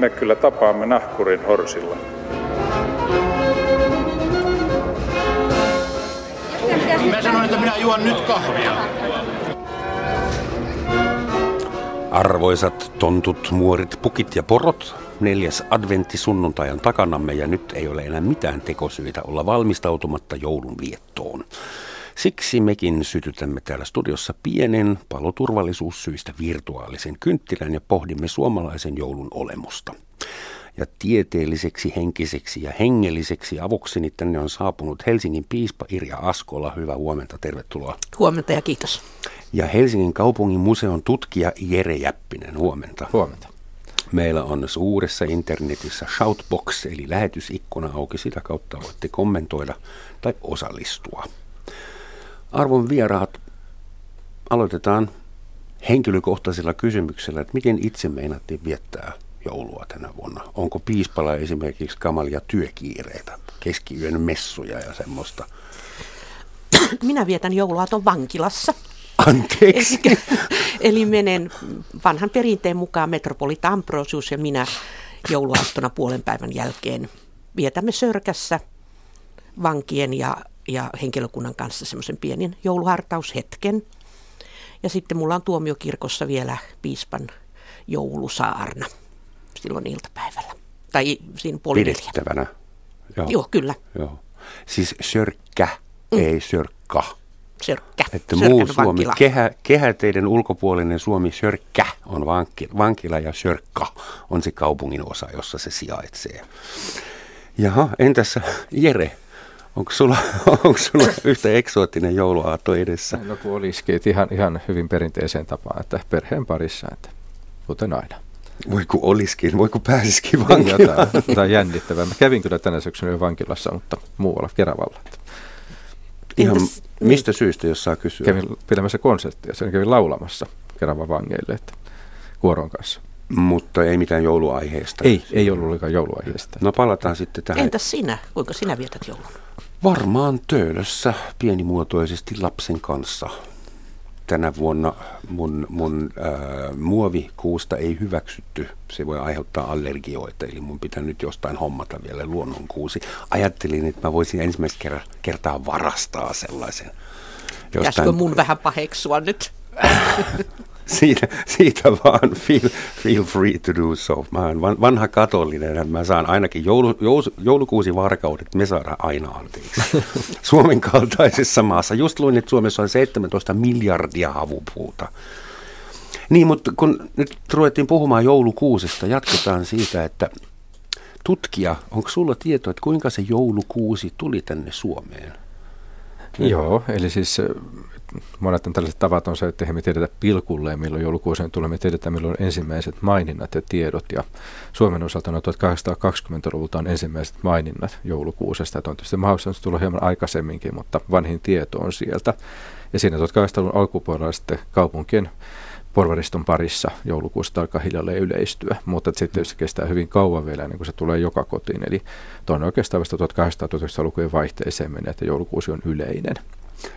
me kyllä tapaamme nahkurin horsilla. Mä sanoin, että minä juon nyt kahvia. Arvoisat tontut, muorit, pukit ja porot, neljäs adventti sunnuntajan takanamme ja nyt ei ole enää mitään tekosyitä olla valmistautumatta joulun viettoon. Siksi mekin sytytämme täällä studiossa pienen paloturvallisuussyistä virtuaalisen kynttilän ja pohdimme suomalaisen joulun olemusta. Ja tieteelliseksi, henkiseksi ja hengelliseksi avukseni tänne on saapunut Helsingin piispa Irja Askola. Hyvää huomenta, tervetuloa. Huomenta ja kiitos. Ja Helsingin kaupungin museon tutkija Jere Jäppinen, huomenta. Huomenta. Meillä on suuressa internetissä Shoutbox, eli lähetysikkuna auki. Sitä kautta voitte kommentoida tai osallistua. Arvon vieraat, aloitetaan henkilökohtaisella kysymyksellä, että miten itse meinattiin viettää joulua tänä vuonna? Onko piispalla esimerkiksi kamalia työkiireitä, keskiyön messuja ja semmoista? Minä vietän jouluaaton vankilassa. Anteeksi. Eli, eli menen vanhan perinteen mukaan metropolita Ambrosius ja minä jouluaattona puolen päivän jälkeen vietämme Sörkässä vankien ja, ja henkilökunnan kanssa semmoisen pienin jouluhartaushetken. Ja sitten mulla on tuomiokirkossa vielä piispan joulusaarna silloin iltapäivällä. Tai siinä puoli Pidettävänä. Joo. Joo, kyllä. Joo. Siis sörkkä, mm. ei sörkka. Sörkkä. Että muu Suomi, kehä, kehäteiden ulkopuolinen Suomi, Sörkkä on vankila, vankila ja Sörkka on se kaupungin osa, jossa se sijaitsee. Jaha, entäs Jere, onko sulla, onko sulla yhtä eksoottinen jouluaatto edessä? No kun olisikin ihan, ihan hyvin perinteiseen tapaan, että perheen parissa, että kuten aina. Voi kun olisikin, voi kun pääsisikin vankilaan. Jotain, jotain jännittävää. Mä kävin kyllä tänä syksynä jo vankilassa, mutta muualla Keravalla. Ihan Entäs, mistä syystä, jos saa kysyä? Kävin pitämässä konserttia, sen kävin laulamassa Keravan vangeille, että kuoron kanssa. Mutta ei mitään jouluaiheesta. Ei, ei ollut ollenkaan jouluaiheesta. No palataan sitten tähän. Entäs sinä? Kuinka sinä vietät joulun? Varmaan töölössä pienimuotoisesti lapsen kanssa tänä vuonna mun, mun äh, muovikuusta ei hyväksytty. Se voi aiheuttaa allergioita, eli mun pitää nyt jostain hommata vielä luonnonkuusi. Ajattelin, että mä voisin ensimmäistä kertaa varastaa sellaisen. Jostain... Pitäisikö mun vähän paheksua nyt? siitä, siitä vaan feel, feel free to do so. Mä oon vanha katolinen, että mä saan ainakin joulu, joulu, joulukuusi varkaudet, me saadaan aina anteeksi. Suomen kaltaisessa maassa. Just luin, että Suomessa on 17 miljardia havupuuta. Niin, mutta kun nyt ruvettiin puhumaan joulukuusesta, jatketaan siitä, että tutkija, onko sulla tietoa, että kuinka se joulukuusi tuli tänne Suomeen? Joo, eli siis monet on tällaiset tavat on se, että eihän me tiedetä pilkulleen, milloin joulukuusen tulee. Me tiedetään, milloin on ensimmäiset maininnat ja tiedot. Ja Suomen osalta on 1820-luvulta on ensimmäiset maininnat joulukuusesta. Että on tietysti mahdollista tulla hieman aikaisemminkin, mutta vanhin tieto on sieltä. Ja siinä 1800-luvun alkupuolella sitten kaupunkien porvariston parissa joulukuusta alkaa hiljalleen yleistyä, mutta sitten se kestää hyvin kauan vielä ennen kuin se tulee joka kotiin. Eli tuonne oikeastaan vasta 1800-1900-lukujen vaihteeseen menee, että joulukuusi on yleinen.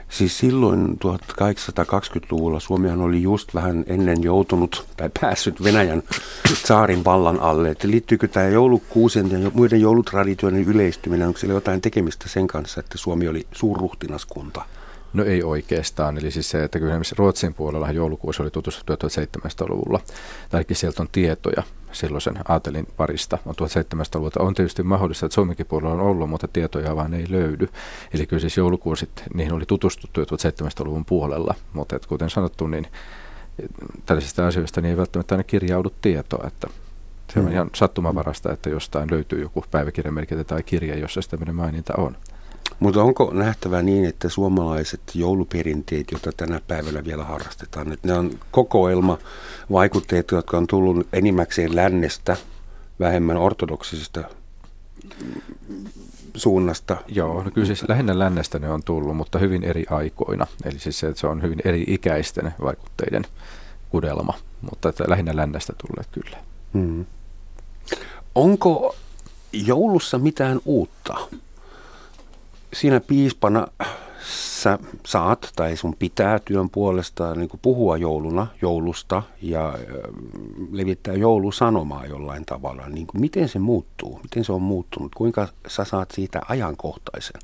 Siis silloin 1820-luvulla Suomihan oli just vähän ennen joutunut tai päässyt Venäjän saarin vallan alle. Että liittyykö tämä joulukuusen ja muiden joulutraditioiden yleistyminen, onko sillä jotain tekemistä sen kanssa, että Suomi oli suurruhtinaskunta? No ei oikeastaan, eli siis se, että kyllä Ruotsin puolella joulukuusi oli tutustuttu 1700-luvulla. Tälläkin sieltä on tietoja silloisen aatelin parista. On 1700-luvulta on tietysti mahdollista, että Suomenkin puolella on ollut, mutta tietoja vaan ei löydy. Eli kyllä siis joulukuusit, niihin oli tutustuttu jo 1700-luvun puolella, mutta että kuten sanottu, niin tällaisista asioista niin ei välttämättä aina kirjaudu tietoa, että se on mm. ihan sattumavarasta, että jostain löytyy joku päiväkirjamerkintä tai kirja, jossa tämmöinen maininta on. Mutta onko nähtävä niin, että suomalaiset jouluperinteet, joita tänä päivänä vielä harrastetaan, että ne on kokoelma vaikutteet, jotka on tullut enimmäkseen lännestä, vähemmän ortodoksisesta suunnasta? Joo, no kyllä siis lähinnä lännestä ne on tullut, mutta hyvin eri aikoina. Eli siis se, että se on hyvin eri ikäisten vaikutteiden kudelma, mutta että lähinnä lännestä tulleet kyllä. Hmm. Onko joulussa mitään uutta? Siinä piispana sä saat tai sun pitää työn puolesta niin puhua jouluna, joulusta ja levittää joulusanomaa jollain tavalla. Niin kuin, miten se muuttuu? Miten se on muuttunut? Kuinka sä saat siitä ajankohtaisen?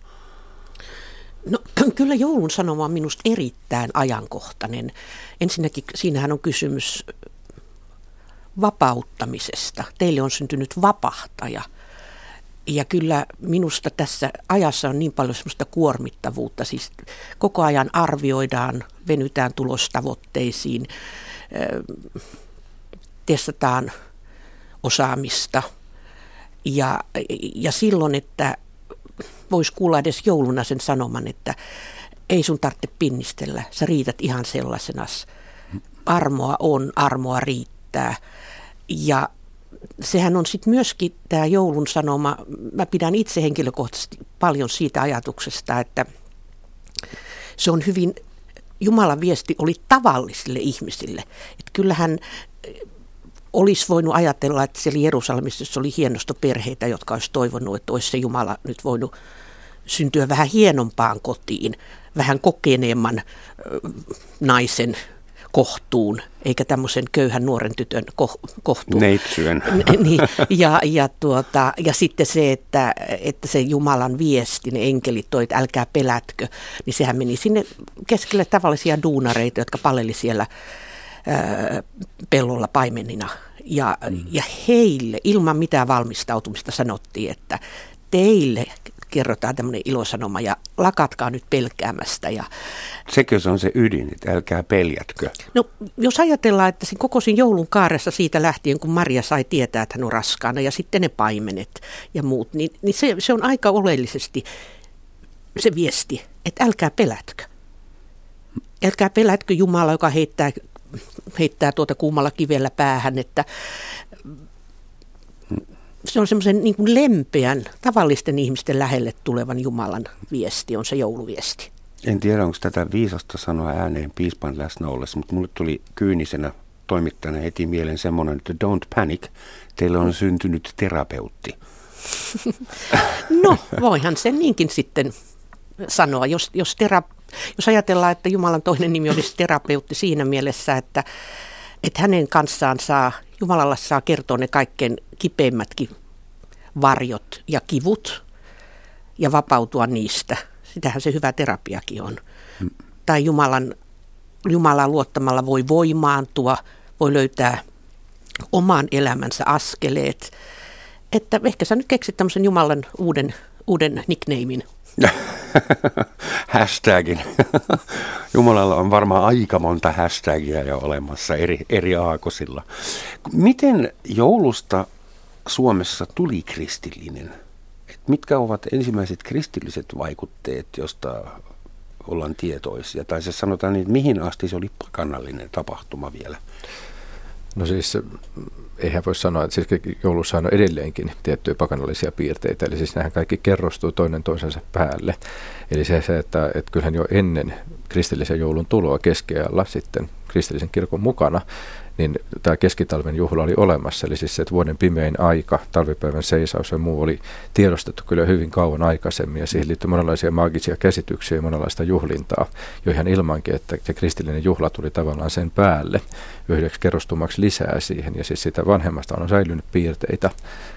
No kyllä joulun sanoma on minusta erittäin ajankohtainen. Ensinnäkin siinähän on kysymys vapauttamisesta. Teille on syntynyt vapahtaja – ja kyllä minusta tässä ajassa on niin paljon semmoista kuormittavuutta, siis koko ajan arvioidaan, venytään tulostavoitteisiin, testataan osaamista ja, ja silloin, että voisi kuulla edes jouluna sen sanoman, että ei sun tarvitse pinnistellä, sä riität ihan sellaisenas. Armoa on, armoa riittää. Ja sehän on sitten myöskin tämä joulun sanoma, mä pidän itse henkilökohtaisesti paljon siitä ajatuksesta, että se on hyvin, Jumalan viesti oli tavallisille ihmisille. Että kyllähän eh, olisi voinut ajatella, että siellä Jerusalemissa oli hienostoperheitä, jotka olisi toivonut, että olisi se Jumala nyt voinut syntyä vähän hienompaan kotiin, vähän kokeneemman eh, naisen kohtuun, eikä tämmöisen köyhän nuoren tytön ko- kohtuun. Neitsyön. niin, ja, ja, tuota, ja sitten se, että, että se Jumalan viesti, ne enkelit toi, että älkää pelätkö, niin sehän meni sinne keskelle tavallisia duunareita, jotka paleli siellä ää, pellolla paimenina. Ja, mm. ja heille ilman mitään valmistautumista sanottiin, että teille kerrotaan tämmöinen ilosanoma ja lakatkaa nyt pelkäämästä. Ja, Sekö se on se ydin, että älkää peljätkö? No jos ajatellaan, että siinä koko siinä joulun kaaressa siitä lähtien, kun Maria sai tietää, että hän on raskaana ja sitten ne paimenet ja muut, niin, niin se, se on aika oleellisesti se viesti, että älkää pelätkö. Älkää pelätkö Jumala, joka heittää, heittää tuota kuumalla kivellä päähän, että se on semmoisen niin kuin lempeän, tavallisten ihmisten lähelle tulevan Jumalan viesti, on se jouluviesti. En tiedä, onko tätä viisasta sanoa ääneen piispan läsnä ollessa, mutta mulle tuli kyynisenä toimittajana heti mieleen semmoinen, että don't panic, teille on syntynyt terapeutti. No, voihan sen niinkin sitten sanoa, jos, jos, tera, jos ajatellaan, että Jumalan toinen nimi olisi terapeutti siinä mielessä, että, että hänen kanssaan saa, Jumalalla saa kertoa ne kaikkein kipeimmätkin varjot ja kivut ja vapautua niistä. Sitähän se hyvä terapiakin on. Hmm. Tai Jumalan, Jumalan luottamalla voi voimaantua, voi löytää oman elämänsä askeleet. Että ehkä sä nyt keksit tämmöisen Jumalan uuden, uuden nicknamein. Hashtagin. Jumalalla on varmaan aika monta hashtagia jo olemassa eri, eri aakosilla. Miten joulusta Suomessa tuli kristillinen? Et mitkä ovat ensimmäiset kristilliset vaikutteet, josta ollaan tietoisia? Tai se sanotaan niin, että mihin asti se oli pakanallinen tapahtuma vielä? No siis eihän voi sanoa, että siis joulussa on edelleenkin tiettyjä pakanallisia piirteitä, eli siis nämähän kaikki kerrostuu toinen toisensa päälle. Eli se, että, että kyllähän jo ennen kristillisen joulun tuloa keskiajalla sitten kristillisen kirkon mukana niin tämä keskitalven juhla oli olemassa. Eli siis se, että vuoden pimein aika, talvipäivän seisaus ja muu oli tiedostettu kyllä hyvin kauan aikaisemmin. Ja siihen liittyy monenlaisia maagisia käsityksiä ja monenlaista juhlintaa, jo ihan ilmankin, että se kristillinen juhla tuli tavallaan sen päälle yhdeksi kerrostumaksi lisää siihen. Ja siis sitä vanhemmasta on säilynyt piirteitä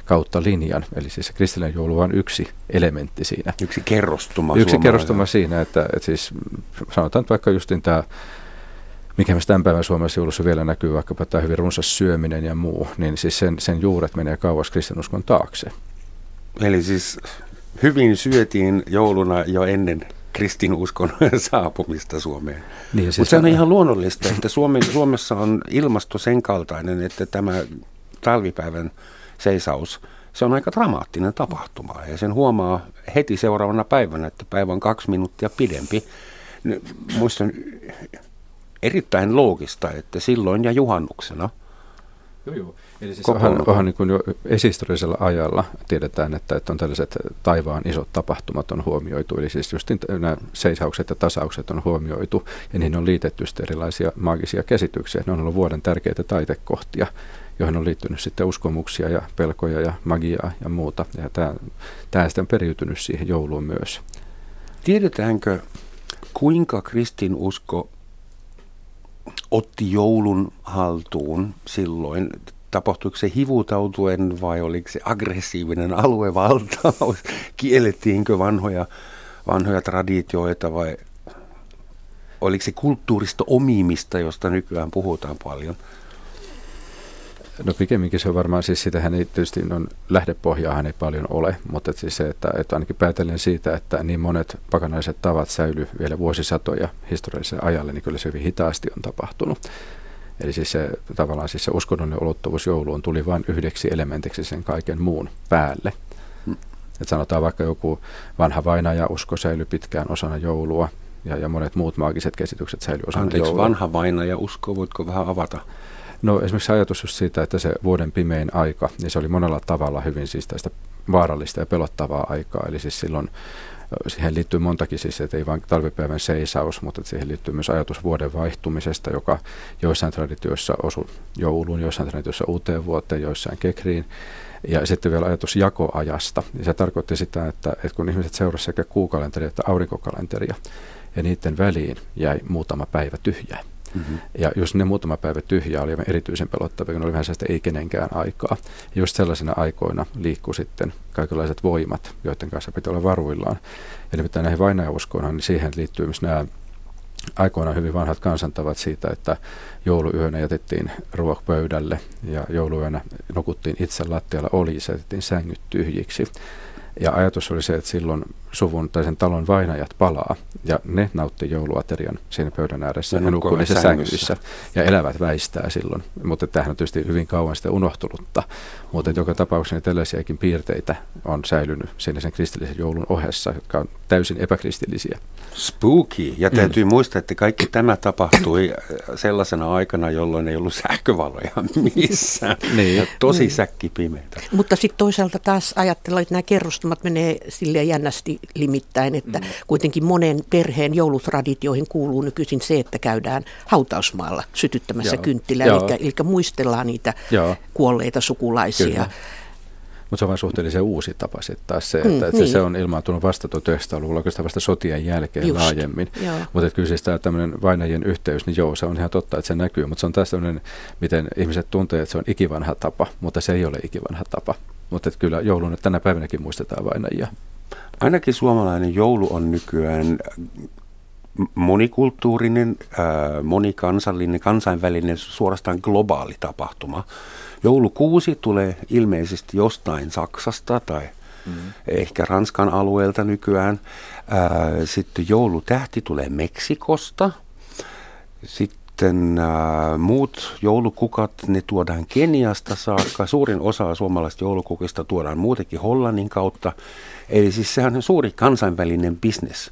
kautta linjan. Eli siis se kristillinen joulu on yksi elementti siinä. Yksi kerrostuma. Yksi kerrostuma siinä, että, että siis sanotaan että vaikka justin tämä mikä myös tämän päivän Suomessa juulussa vielä näkyy, vaikkapa tämä hyvin runsas syöminen ja muu, niin siis sen, sen juuret menee kauas kristinuskon taakse. Eli siis hyvin syötiin jouluna jo ennen kristinuskon saapumista Suomeen. Niin, siis Mutta se on ihan luonnollista, että Suomen, Suomessa on ilmasto sen kaltainen, että tämä talvipäivän seisaus, se on aika dramaattinen tapahtuma. Ja sen huomaa heti seuraavana päivänä, että päivä on kaksi minuuttia pidempi. Muistan erittäin loogista, että silloin ja juhannuksena. Joo, joo. Eli siis onhan, onhan niin kuin jo esistorisella ajalla tiedetään, että, että on tällaiset taivaan isot tapahtumat on huomioitu. Eli siis just nämä seisaukset ja tasaukset on huomioitu ja niihin on liitetty sitten erilaisia maagisia käsityksiä. Ne on ollut vuoden tärkeitä taitekohtia, joihin on liittynyt sitten uskomuksia ja pelkoja ja magiaa ja muuta. Ja tämä, tämä sitten on periytynyt siihen jouluun myös. Tiedetäänkö kuinka kristinusko otti joulun haltuun silloin? Tapahtuiko se hivutautuen vai oliko se aggressiivinen aluevaltaus? Kiellettiinkö vanhoja, vanhoja traditioita vai oliko se kulttuurista omimista, josta nykyään puhutaan paljon? No pikemminkin se on varmaan, siis sitähän ei tietysti, no, lähdepohjaahan ei paljon ole, mutta siis se, että, että ainakin päätellen siitä, että niin monet pakanaiset tavat säilyy vielä vuosisatoja historialliselle ajalle, niin kyllä se hyvin hitaasti on tapahtunut. Eli siis se, tavallaan siis se uskonnollinen ulottuvuus jouluun tuli vain yhdeksi elementiksi sen kaiken muun päälle. Hmm. Et sanotaan vaikka joku vanha vainaja usko säilyi pitkään osana joulua, ja, ja monet muut maagiset käsitykset säilyy osana Anteeksi, joulua. vanha vainaja usko, voitko vähän avata? No esimerkiksi ajatus just siitä, että se vuoden pimein aika, niin se oli monella tavalla hyvin siis tästä vaarallista ja pelottavaa aikaa. Eli siis silloin siihen liittyy montakin siis, että ei vain talvipäivän seisaus, mutta siihen liittyy myös ajatus vuoden vaihtumisesta, joka joissain traditioissa osuu jouluun, joissain traditioissa uuteen vuoteen, joissain kekriin. Ja sitten vielä ajatus jakoajasta. Ja se tarkoitti sitä, että, että kun ihmiset seurasivat sekä kuukalenteria että aurinkokalenteria, ja niiden väliin jäi muutama päivä tyhjää. Mm-hmm. Ja jos ne muutama päivä tyhjää oli erityisen pelottavia, kun oli vähän sellaista ei kenenkään aikaa. Ja just sellaisina aikoina liikkuu sitten kaikenlaiset voimat, joiden kanssa pitää olla varuillaan. Ja nimittäin näihin vainajauskoihin, niin siihen liittyy myös nämä aikoinaan hyvin vanhat kansantavat siitä, että jouluyönä jätettiin ruok pöydälle ja jouluyönä nukuttiin itse lattialla oli ja jätettiin sängyt tyhjiksi. Ja ajatus oli se, että silloin suvun tai sen talon vainajat palaa ja ne nauttii jouluaterian siinä pöydän ääressä ja, ja nukkuu niissä sängyissä ja elävät väistää silloin. Mutta tämähän on tietysti hyvin kauan sitten unohtunutta, mutta joka tapauksessa tällaisiakin piirteitä on säilynyt siinä sen kristillisen joulun ohessa, jotka on täysin epäkristillisiä. Spooky. Ja täytyy mm. muistaa, että kaikki tämä tapahtui sellaisena aikana, jolloin ei ollut sähkövaloja missään. niin. Ja tosi mm. säkkipimeitä. Mutta sitten toisaalta taas ajatellaan, että nämä kerrostumat menee silleen jännästi limittäin, että mm. kuitenkin monen perheen joulutraditioihin kuuluu nykyisin se, että käydään hautausmaalla sytyttämässä Joo. kynttilää, eli, eli muistellaan niitä Joo. kuolleita sukulaisia. Kyllä. Mutta se on vain suhteellisen uusi tapa sitten taas se, että, mm, että niin. se on ilmaantunut vasta 1900-luvulla, oikeastaan vasta sotien jälkeen Just, laajemmin. Mutta kyllä siis tämä tämmöinen vainajien yhteys, niin joo, se on ihan totta, että se näkyy, mutta se on taas tämmöinen, miten ihmiset tuntee, että se on ikivanha tapa, mutta se ei ole ikivanha tapa. Mutta kyllä joulun tänä päivänäkin muistetaan vainajia. Ainakin suomalainen joulu on nykyään monikulttuurinen, monikansallinen, kansainvälinen, suorastaan globaali tapahtuma. Joulukuusi tulee ilmeisesti jostain Saksasta tai mm-hmm. ehkä Ranskan alueelta nykyään. Sitten joulutähti tulee Meksikosta. Sitten muut joulukukat, ne tuodaan Keniasta saakka. Suurin osa suomalaisista joulukukista tuodaan muutenkin Hollannin kautta. Eli siis sehän on suuri kansainvälinen bisnes.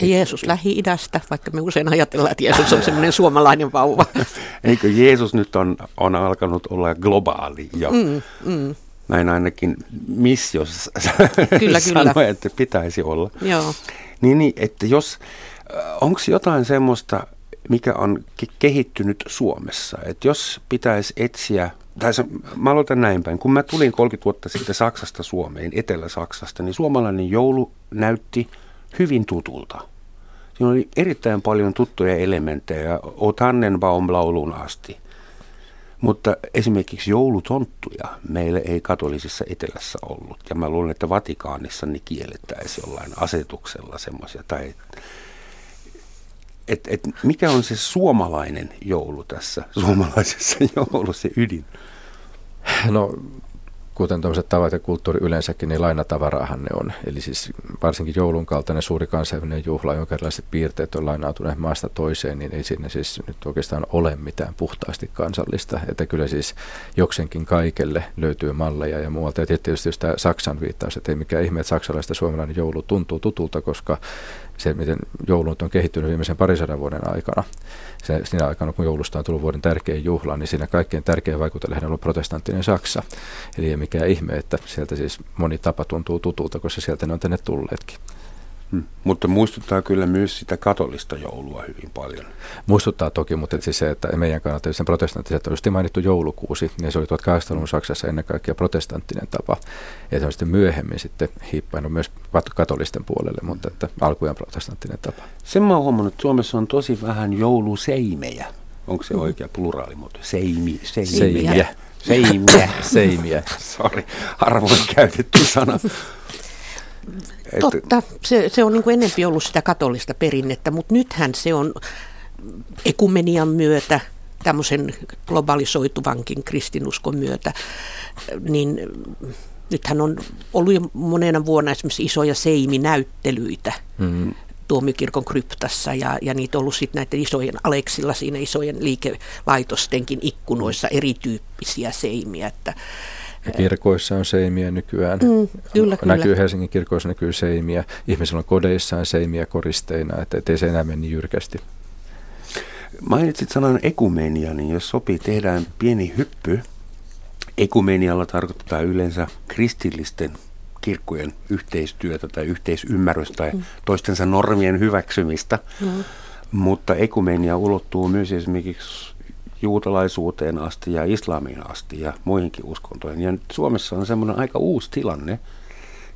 Ja Jeesus Lähi-idästä, vaikka me usein ajatellaan, että Jeesus on semmoinen suomalainen vauva. Eikö Jeesus nyt on, on alkanut olla globaali jo? Mm, mm. Näin ainakin missiossa kyllä, sanoi, kyllä. että pitäisi olla. Joo. Niin, niin että jos, äh, onko jotain semmoista, mikä on kehittynyt Suomessa? Että jos pitäisi etsiä tai se, mä aloitan näin päin. Kun mä tulin 30 vuotta sitten Saksasta Suomeen, Etelä-Saksasta, niin suomalainen joulu näytti hyvin tutulta. Siinä oli erittäin paljon tuttuja elementtejä, O Tannenbaum-laulun asti. Mutta esimerkiksi joulutonttuja meillä ei katolisessa etelässä ollut. Ja mä luulen, että Vatikaanissa ne kiellettäisiin jollain asetuksella semmoisia. Tai et, et, mikä on se suomalainen joulu tässä, suomalaisessa joulussa ydin? No kuten tämmöiset tavat ja kulttuuri yleensäkin, niin lainatavaraahan ne on. Eli siis varsinkin joulun kaltainen suuri kansainvälinen juhla, jonka erilaiset piirteet on lainautuneet maasta toiseen, niin ei sinne siis nyt oikeastaan ole mitään puhtaasti kansallista. Että kyllä siis joksenkin kaikelle löytyy malleja ja muualta. Ja tietysti tämä Saksan viittaus, että ei mikään ihme, että saksalaista suomalainen joulu tuntuu tutulta, koska se, miten joulut on kehittynyt viimeisen parisadan vuoden aikana, se, siinä aikana, kun joulusta on tullut vuoden tärkein juhla, niin siinä kaikkein tärkein vaikutelehden on ollut protestanttinen Saksa. Eli ei mikään ihme, että sieltä siis moni tapa tuntuu tutulta, koska sieltä ne on tänne tulleetkin. Hmm. Mutta muistuttaa kyllä myös sitä katolista joulua hyvin paljon. Muistuttaa toki, mutta siis se, että meidän kannalta sen protestanttiset on just mainittu joulukuusi, niin se oli 1800-luvun Saksassa ennen kaikkea protestanttinen tapa. Ja se on sitten myöhemmin sitten hiippainut myös katolisten puolelle, mutta että alkujaan protestanttinen tapa. Sen mä oon huomannut, että Suomessa on tosi vähän jouluseimejä. Onko se oikea pluraalimuoto? Seimi, seimiä. Seimiä. Seimiä. Seimiä. Sori, harvoin käytetty sana. Totta, se, se on niin kuin enempi ollut sitä katolista perinnettä, mutta nythän se on ekumenian myötä, tämmöisen globalisoituvankin kristinuskon myötä, niin nythän on ollut jo monena vuonna esimerkiksi isoja seiminäyttelyitä mm-hmm. tuomiokirkon kryptassa ja, ja niitä on ollut sitten näiden isojen Aleksilla siinä isojen liikelaitostenkin ikkunoissa erityyppisiä seimiä, että ja kirkoissa on seimiä nykyään. Mm, kyllä, kyllä. Näkyy Helsingin kirkoissa näkyy seimiä. Ihmisillä on kodeissaan seimiä koristeina, että ei se enää mene niin jyrkästi. Mainitsit sanan ekumenia, niin jos sopii, tehdään pieni hyppy. Ekumenialla tarkoittaa yleensä kristillisten kirkkojen yhteistyötä tai yhteisymmärrystä tai mm. toistensa normien hyväksymistä. Mm. Mutta ekumenia ulottuu myös esimerkiksi juutalaisuuteen asti ja islamiin asti ja muihinkin uskontoihin. Ja nyt Suomessa on semmoinen aika uusi tilanne,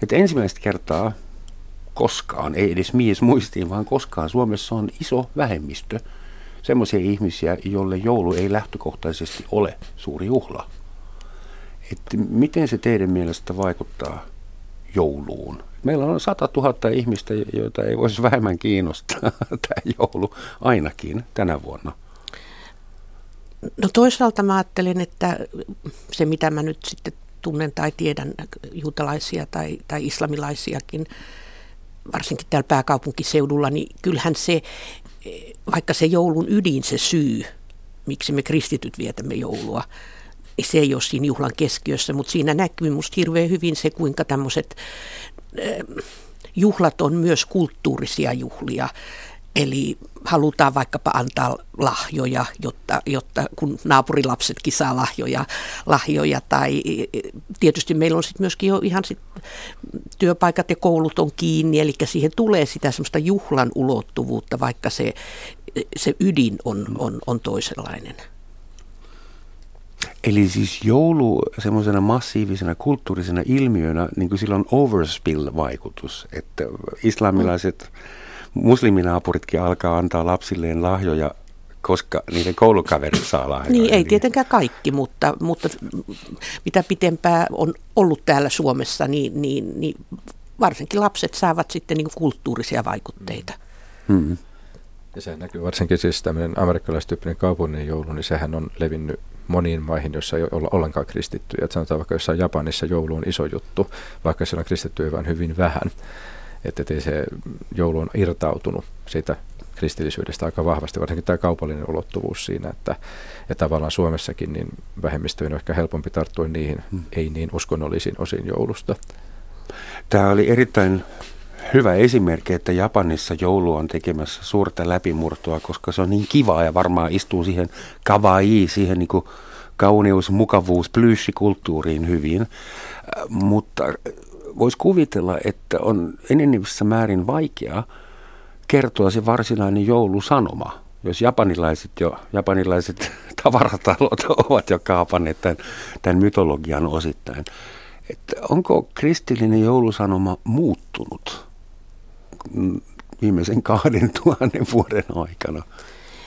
että ensimmäistä kertaa koskaan, ei edes mies muistiin, vaan koskaan Suomessa on iso vähemmistö semmoisia ihmisiä, joille joulu ei lähtökohtaisesti ole suuri juhla. Että miten se teidän mielestä vaikuttaa jouluun? Meillä on 100 000 ihmistä, joita ei voisi vähemmän kiinnostaa tämä joulu ainakin tänä vuonna. No toisaalta mä ajattelin, että se mitä mä nyt sitten tunnen tai tiedän juutalaisia tai, tai islamilaisiakin, varsinkin täällä pääkaupunkiseudulla, niin kyllähän se, vaikka se joulun ydin, se syy, miksi me kristityt vietämme joulua, niin se ei ole siinä juhlan keskiössä, mutta siinä näkyy musta hirveän hyvin se, kuinka tämmöiset juhlat on myös kulttuurisia juhlia. Eli halutaan vaikkapa antaa lahjoja, jotta, jotta kun naapurilapsetkin saa lahjoja, lahjoja tai tietysti meillä on sitten myöskin jo ihan sit työpaikat ja koulut on kiinni, eli siihen tulee sitä semmoista juhlan ulottuvuutta, vaikka se, se ydin on, on, on toisenlainen. Eli siis joulu semmoisena massiivisena kulttuurisena ilmiönä, niin kuin sillä on overspill-vaikutus, että islamilaiset mm musliminaapuritkin alkaa antaa lapsilleen lahjoja koska niiden koulukaverit saa lahjoja. Niin, ei tietenkään kaikki, mutta, mutta mitä pitempää on ollut täällä Suomessa, niin, niin, niin varsinkin lapset saavat sitten niin kulttuurisia vaikutteita. Hmm. Ja se näkyy varsinkin siis tämmöinen amerikkalaistyyppinen kaupungin joulu, niin sehän on levinnyt moniin maihin, joissa ei olla ollenkaan kristittyjä. Että sanotaan vaikka jossain Japanissa joulu on iso juttu, vaikka siellä on kristittyjä vain hyvin vähän että ei se joulu on irtautunut siitä kristillisyydestä aika vahvasti, varsinkin tämä kaupallinen ulottuvuus siinä, että, että tavallaan Suomessakin niin vähemmistöön on ehkä helpompi tarttua niihin, hmm. ei niin uskonnollisiin osin joulusta. Tämä oli erittäin hyvä esimerkki, että Japanissa joulu on tekemässä suurta läpimurtoa, koska se on niin kivaa ja varmaan istuu siihen kawaii, siihen niin kuin kauneus, mukavuus, plyyssikulttuuriin hyvin. Äh, mutta voisi kuvitella, että on enenevissä määrin vaikea kertoa se varsinainen joulusanoma. Jos japanilaiset, jo, japanilaiset tavaratalot ovat jo kaapanneet tämän, tämän mytologian osittain. Että onko kristillinen joulusanoma muuttunut viimeisen kahden tuhannen vuoden aikana?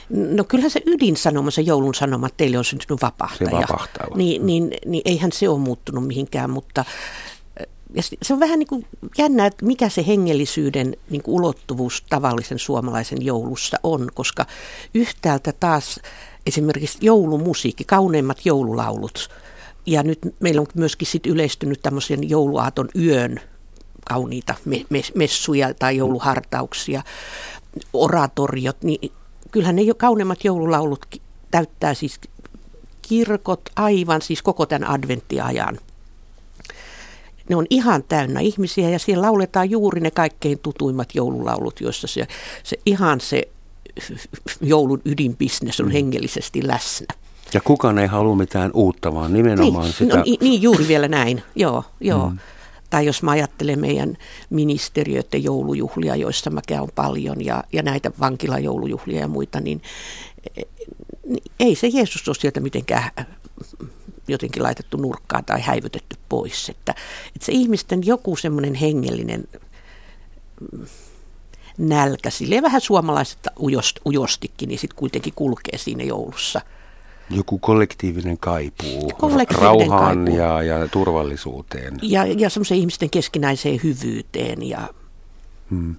No kyllähän se ydinsanoma, se joulun sanoma, että teille on syntynyt vapahtaja. Se vapahtaja. Niin, niin, niin eihän se ole muuttunut mihinkään, mutta ja se on vähän niin kuin jännä, että mikä se hengellisyyden niin kuin ulottuvuus tavallisen suomalaisen joulussa on, koska yhtäältä taas esimerkiksi joulumusiikki, kauneimmat joululaulut, ja nyt meillä on myöskin sit yleistynyt tämmöisen jouluaaton yön kauniita me- me- messuja tai jouluhartauksia, oratoriot, niin kyllähän ne jo kauneimmat joululaulut täyttää siis kirkot aivan siis koko tämän adventtiajan ne on ihan täynnä ihmisiä ja siellä lauletaan juuri ne kaikkein tutuimmat joululaulut, joissa se, se ihan se joulun ydinbisnes on mm. hengellisesti läsnä. Ja kukaan ei halua mitään uutta, vaan nimenomaan niin, sitä... No, niin, juuri vielä näin, joo, joo. Mm. Tai jos mä ajattelen meidän ministeriöiden joulujuhlia, joissa mä käyn paljon, ja, ja näitä vankilajoulujuhlia ja muita, niin, niin ei se Jeesus ole sieltä mitenkään jotenkin laitettu nurkkaan tai häivytetty pois. Että, että se ihmisten joku semmoinen hengellinen nälkä, silleen vähän suomalaiset ujost, ujostikin, niin sitten kuitenkin kulkee siinä joulussa. Joku kollektiivinen kaipuu kollektiivinen rauhaan kaipuu. Ja, ja turvallisuuteen. Ja, ja semmoiseen ihmisten keskinäiseen hyvyyteen ja Hmm.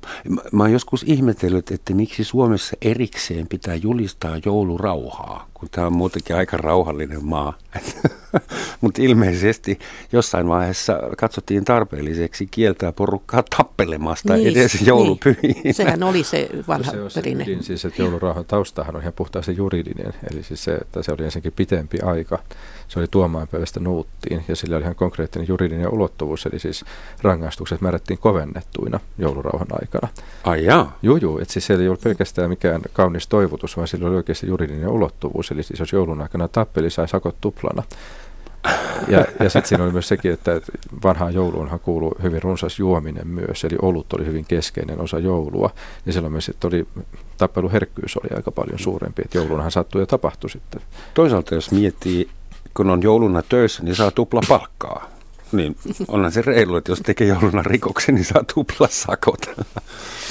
Mä oon joskus ihmetellyt, että miksi Suomessa erikseen pitää julistaa joulurauhaa, kun tämä on muutenkin aika rauhallinen maa. Mutta ilmeisesti jossain vaiheessa katsottiin tarpeelliseksi kieltää porukkaa tappelemasta niin, edes joulupyhiin. Niin. Sehän oli se vanha se perinne. Se ydin, siis, että joulurauhan taustahan on ihan puhtaasti juridinen, eli siis se, että se oli ensinnäkin pitempi aika se oli tuomaanpäivästä nuuttiin ja sillä oli ihan konkreettinen juridinen ulottuvuus, eli siis rangaistukset määrättiin kovennettuina joulurauhan aikana. Ai jaa. Joo, joo, että siis se ei ollut pelkästään mikään kaunis toivotus, vaan sillä oli oikeasti juridinen ulottuvuus, eli siis jos joulun aikana tappeli, sai sakot tuplana. Ja, ja sitten siinä oli myös sekin, että vanhaan jouluunhan kuuluu hyvin runsas juominen myös, eli olut oli hyvin keskeinen osa joulua. Ja silloin myös että oli, tappeluherkkyys oli aika paljon suurempi, että joulunhan sattui ja tapahtui sitten. Toisaalta jos miettii kun on jouluna töissä, niin saa tupla palkkaa. Niin onhan se reilu, että jos tekee jouluna rikoksen, niin saa tupla sakot.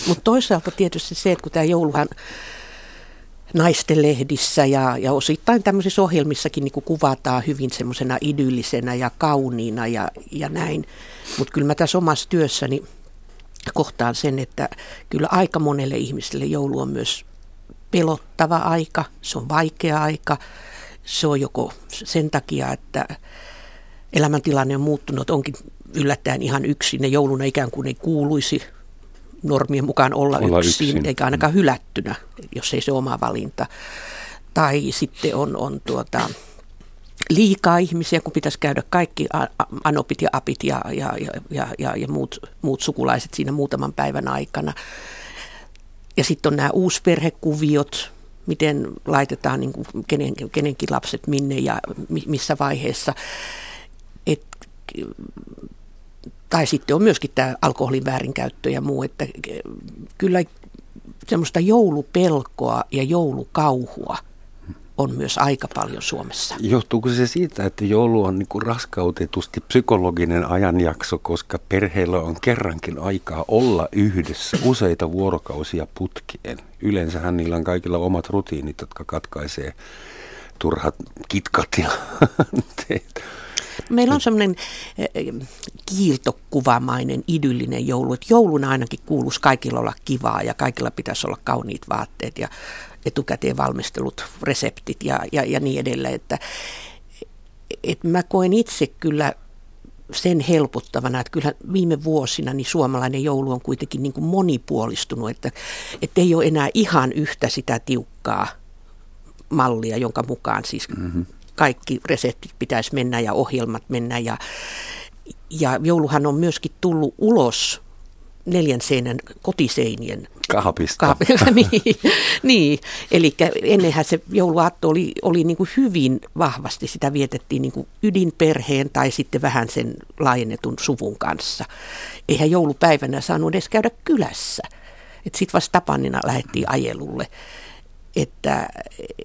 Mutta toisaalta tietysti se, että kun tämä jouluhan naisten lehdissä ja, ja osittain tämmöisissä ohjelmissakin niin kuvataan hyvin semmoisena idyllisenä ja kauniina ja, ja näin. Mutta kyllä mä tässä omassa työssäni kohtaan sen, että kyllä aika monelle ihmiselle joulu on myös pelottava aika, se on vaikea aika se on joko sen takia, että elämäntilanne on muuttunut, onkin yllättäen ihan yksin ja jouluna ikään kuin ei kuuluisi normien mukaan olla, olla yksin, yksin, eikä ainakaan hylättynä, jos ei se oma valinta. Tai sitten on, on tuota, liikaa ihmisiä, kun pitäisi käydä kaikki anopit ja apit ja, ja, ja, ja, ja muut, muut sukulaiset siinä muutaman päivän aikana. Ja sitten on nämä uusperhekuviot, miten laitetaan niin kuin kenen, kenenkin lapset minne ja missä vaiheessa. Et, tai sitten on myöskin tämä alkoholin väärinkäyttö ja muu, että kyllä semmoista joulupelkoa ja joulukauhua – on myös aika paljon Suomessa. Johtuuko se siitä, että joulu on niin raskautetusti psykologinen ajanjakso, koska perheillä on kerrankin aikaa olla yhdessä useita vuorokausia putkeen? Yleensähän niillä on kaikilla omat rutiinit, jotka katkaisee turhat kitkat ja Meillä on semmoinen eh, kiiltokuvamainen, idyllinen joulu, että jouluna ainakin kuuluisi kaikilla olla kivaa ja kaikilla pitäisi olla kauniit vaatteet ja etukäteen valmistelut reseptit ja, ja, ja niin edelleen. Että, et mä koen itse kyllä sen helpottavana, että kyllä viime vuosina niin suomalainen joulu on kuitenkin niin kuin monipuolistunut, että, että ei ole enää ihan yhtä sitä tiukkaa mallia, jonka mukaan siis mm-hmm. Kaikki reseptit pitäisi mennä ja ohjelmat mennä ja, ja jouluhan on myöskin tullut ulos neljän seinän kotiseinien Kahapista. Kahapista. niin, niin. eli ennenhän se jouluaatto oli, oli niin kuin hyvin vahvasti, sitä vietettiin niin kuin ydinperheen tai sitten vähän sen laajennetun suvun kanssa. Eihän joulupäivänä saanut edes käydä kylässä. Sitten vasta tapanina lähdettiin ajelulle. Että,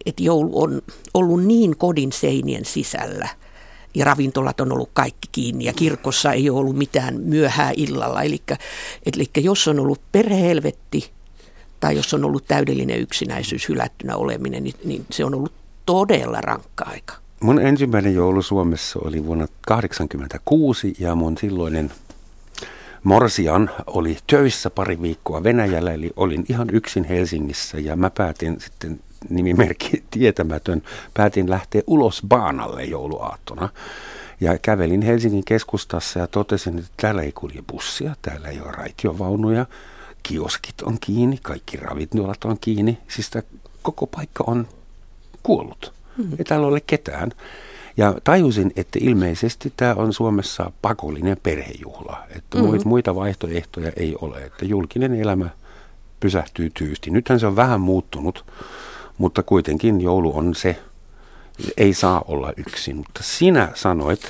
että joulu on ollut niin kodin seinien sisällä – ja ravintolat on ollut kaikki kiinni ja kirkossa ei ole ollut mitään myöhää illalla. Eli, eli jos on ollut perhehelvetti tai jos on ollut täydellinen yksinäisyys, hylättynä oleminen, niin, niin se on ollut todella rankka aika. Mun ensimmäinen joulu Suomessa oli vuonna 1986 ja mun silloinen Morsian oli töissä pari viikkoa Venäjällä, eli olin ihan yksin Helsingissä ja mä päätin sitten nimimerkki tietämätön, päätin lähteä ulos baanalle jouluaattona. Ja kävelin Helsingin keskustassa ja totesin, että täällä ei kulje bussia, täällä ei ole raitiovaunuja, kioskit on kiinni, kaikki ravintolat on kiinni. Siis tämä koko paikka on kuollut. Hmm. Ei täällä ole ketään. Ja tajusin, että ilmeisesti tämä on Suomessa pakollinen perhejuhla. Että mm-hmm. muita vaihtoehtoja ei ole. Että julkinen elämä pysähtyy tyysti. Nythän se on vähän muuttunut mutta kuitenkin joulu on se, ei saa olla yksin. Mutta sinä sanoit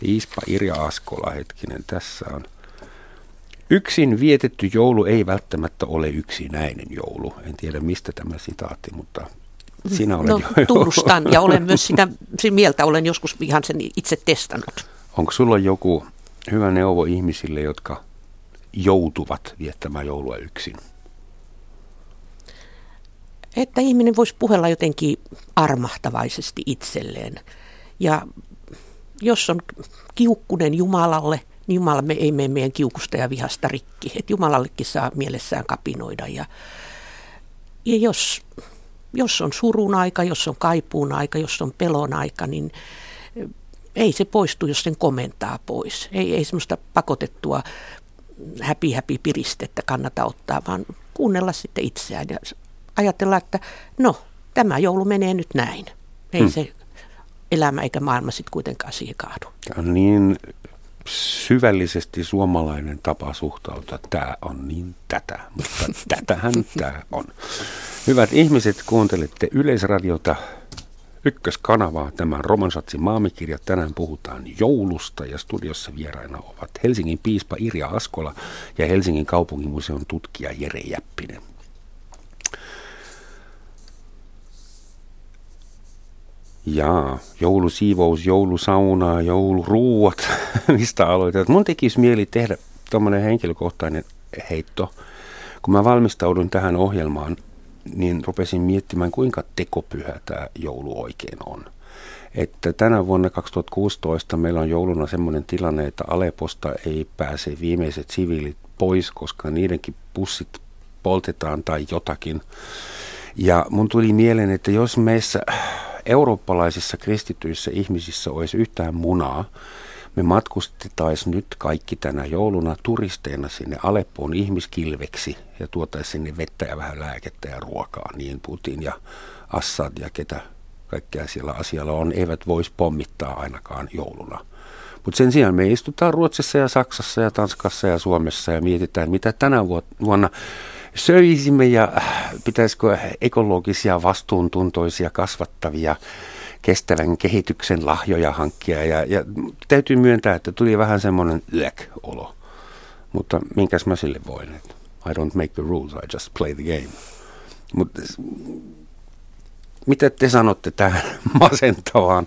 Piispa Irja Askola, hetkinen, tässä on. Yksin vietetty joulu ei välttämättä ole yksinäinen joulu. En tiedä mistä tämä sitaatti, mutta sinä olet no, jo... tunnustan ja olen myös sitä, sitä mieltä, olen joskus ihan sen itse testannut. Onko sulla joku hyvä neuvo ihmisille, jotka joutuvat viettämään joulua yksin? Että ihminen voisi puhella jotenkin armahtavaisesti itselleen. Ja jos on kiukkunen Jumalalle, niin Jumala me ei mene meidän kiukusta ja vihasta rikki. Että Jumalallekin saa mielessään kapinoida. Ja, ja jos, jos on surun aika, jos on kaipuun aika, jos on pelon aika, niin ei se poistu, jos sen komentaa pois. Ei, ei semmoista pakotettua häpi häpi piristettä kannata ottaa, vaan kuunnella sitten itseään ja ajatella, että no, tämä joulu menee nyt näin. Ei hmm. se elämä eikä maailma sitten kuitenkaan siihen kaadu. Tämä on niin syvällisesti suomalainen tapa suhtautua. Tämä on niin tätä, mutta tätähän tämä on. Hyvät ihmiset, kuuntelette Yleisradiota ykköskanavaa. Tämä Romansatsin maamikirja. Tänään puhutaan joulusta ja studiossa vieraina ovat Helsingin piispa Irja Askola ja Helsingin kaupunginmuseon tutkija Jere Jäppinen. Jaa, joulusiivous, joulusauna, jouluruuat, mistä aloitetaan. Mun tekisi mieli tehdä tuommoinen henkilökohtainen heitto. Kun mä valmistaudun tähän ohjelmaan, niin rupesin miettimään, kuinka tekopyhä tämä joulu oikein on. Että tänä vuonna 2016 meillä on jouluna semmoinen tilanne, että Aleposta ei pääse viimeiset siviilit pois, koska niidenkin pussit poltetaan tai jotakin. Ja mun tuli mieleen, että jos meissä eurooppalaisissa kristityissä ihmisissä olisi yhtään munaa, me matkustettaisiin nyt kaikki tänä jouluna turisteina sinne Aleppoon ihmiskilveksi ja tuotaisiin sinne vettä ja vähän lääkettä ja ruokaa. Niin Putin ja Assad ja ketä kaikkea siellä asialla on, eivät voisi pommittaa ainakaan jouluna. Mutta sen sijaan me istutaan Ruotsissa ja Saksassa ja Tanskassa ja Suomessa ja mietitään, mitä tänä vuonna söisimme ja pitäisikö ekologisia, vastuuntuntoisia, kasvattavia kestävän kehityksen lahjoja hankkia. Ja, ja täytyy myöntää, että tuli vähän semmoinen yäk-olo. Mutta minkäs mä sille voin? I don't make the rules, I just play the game. Mutta mitä te sanotte tähän masentavaan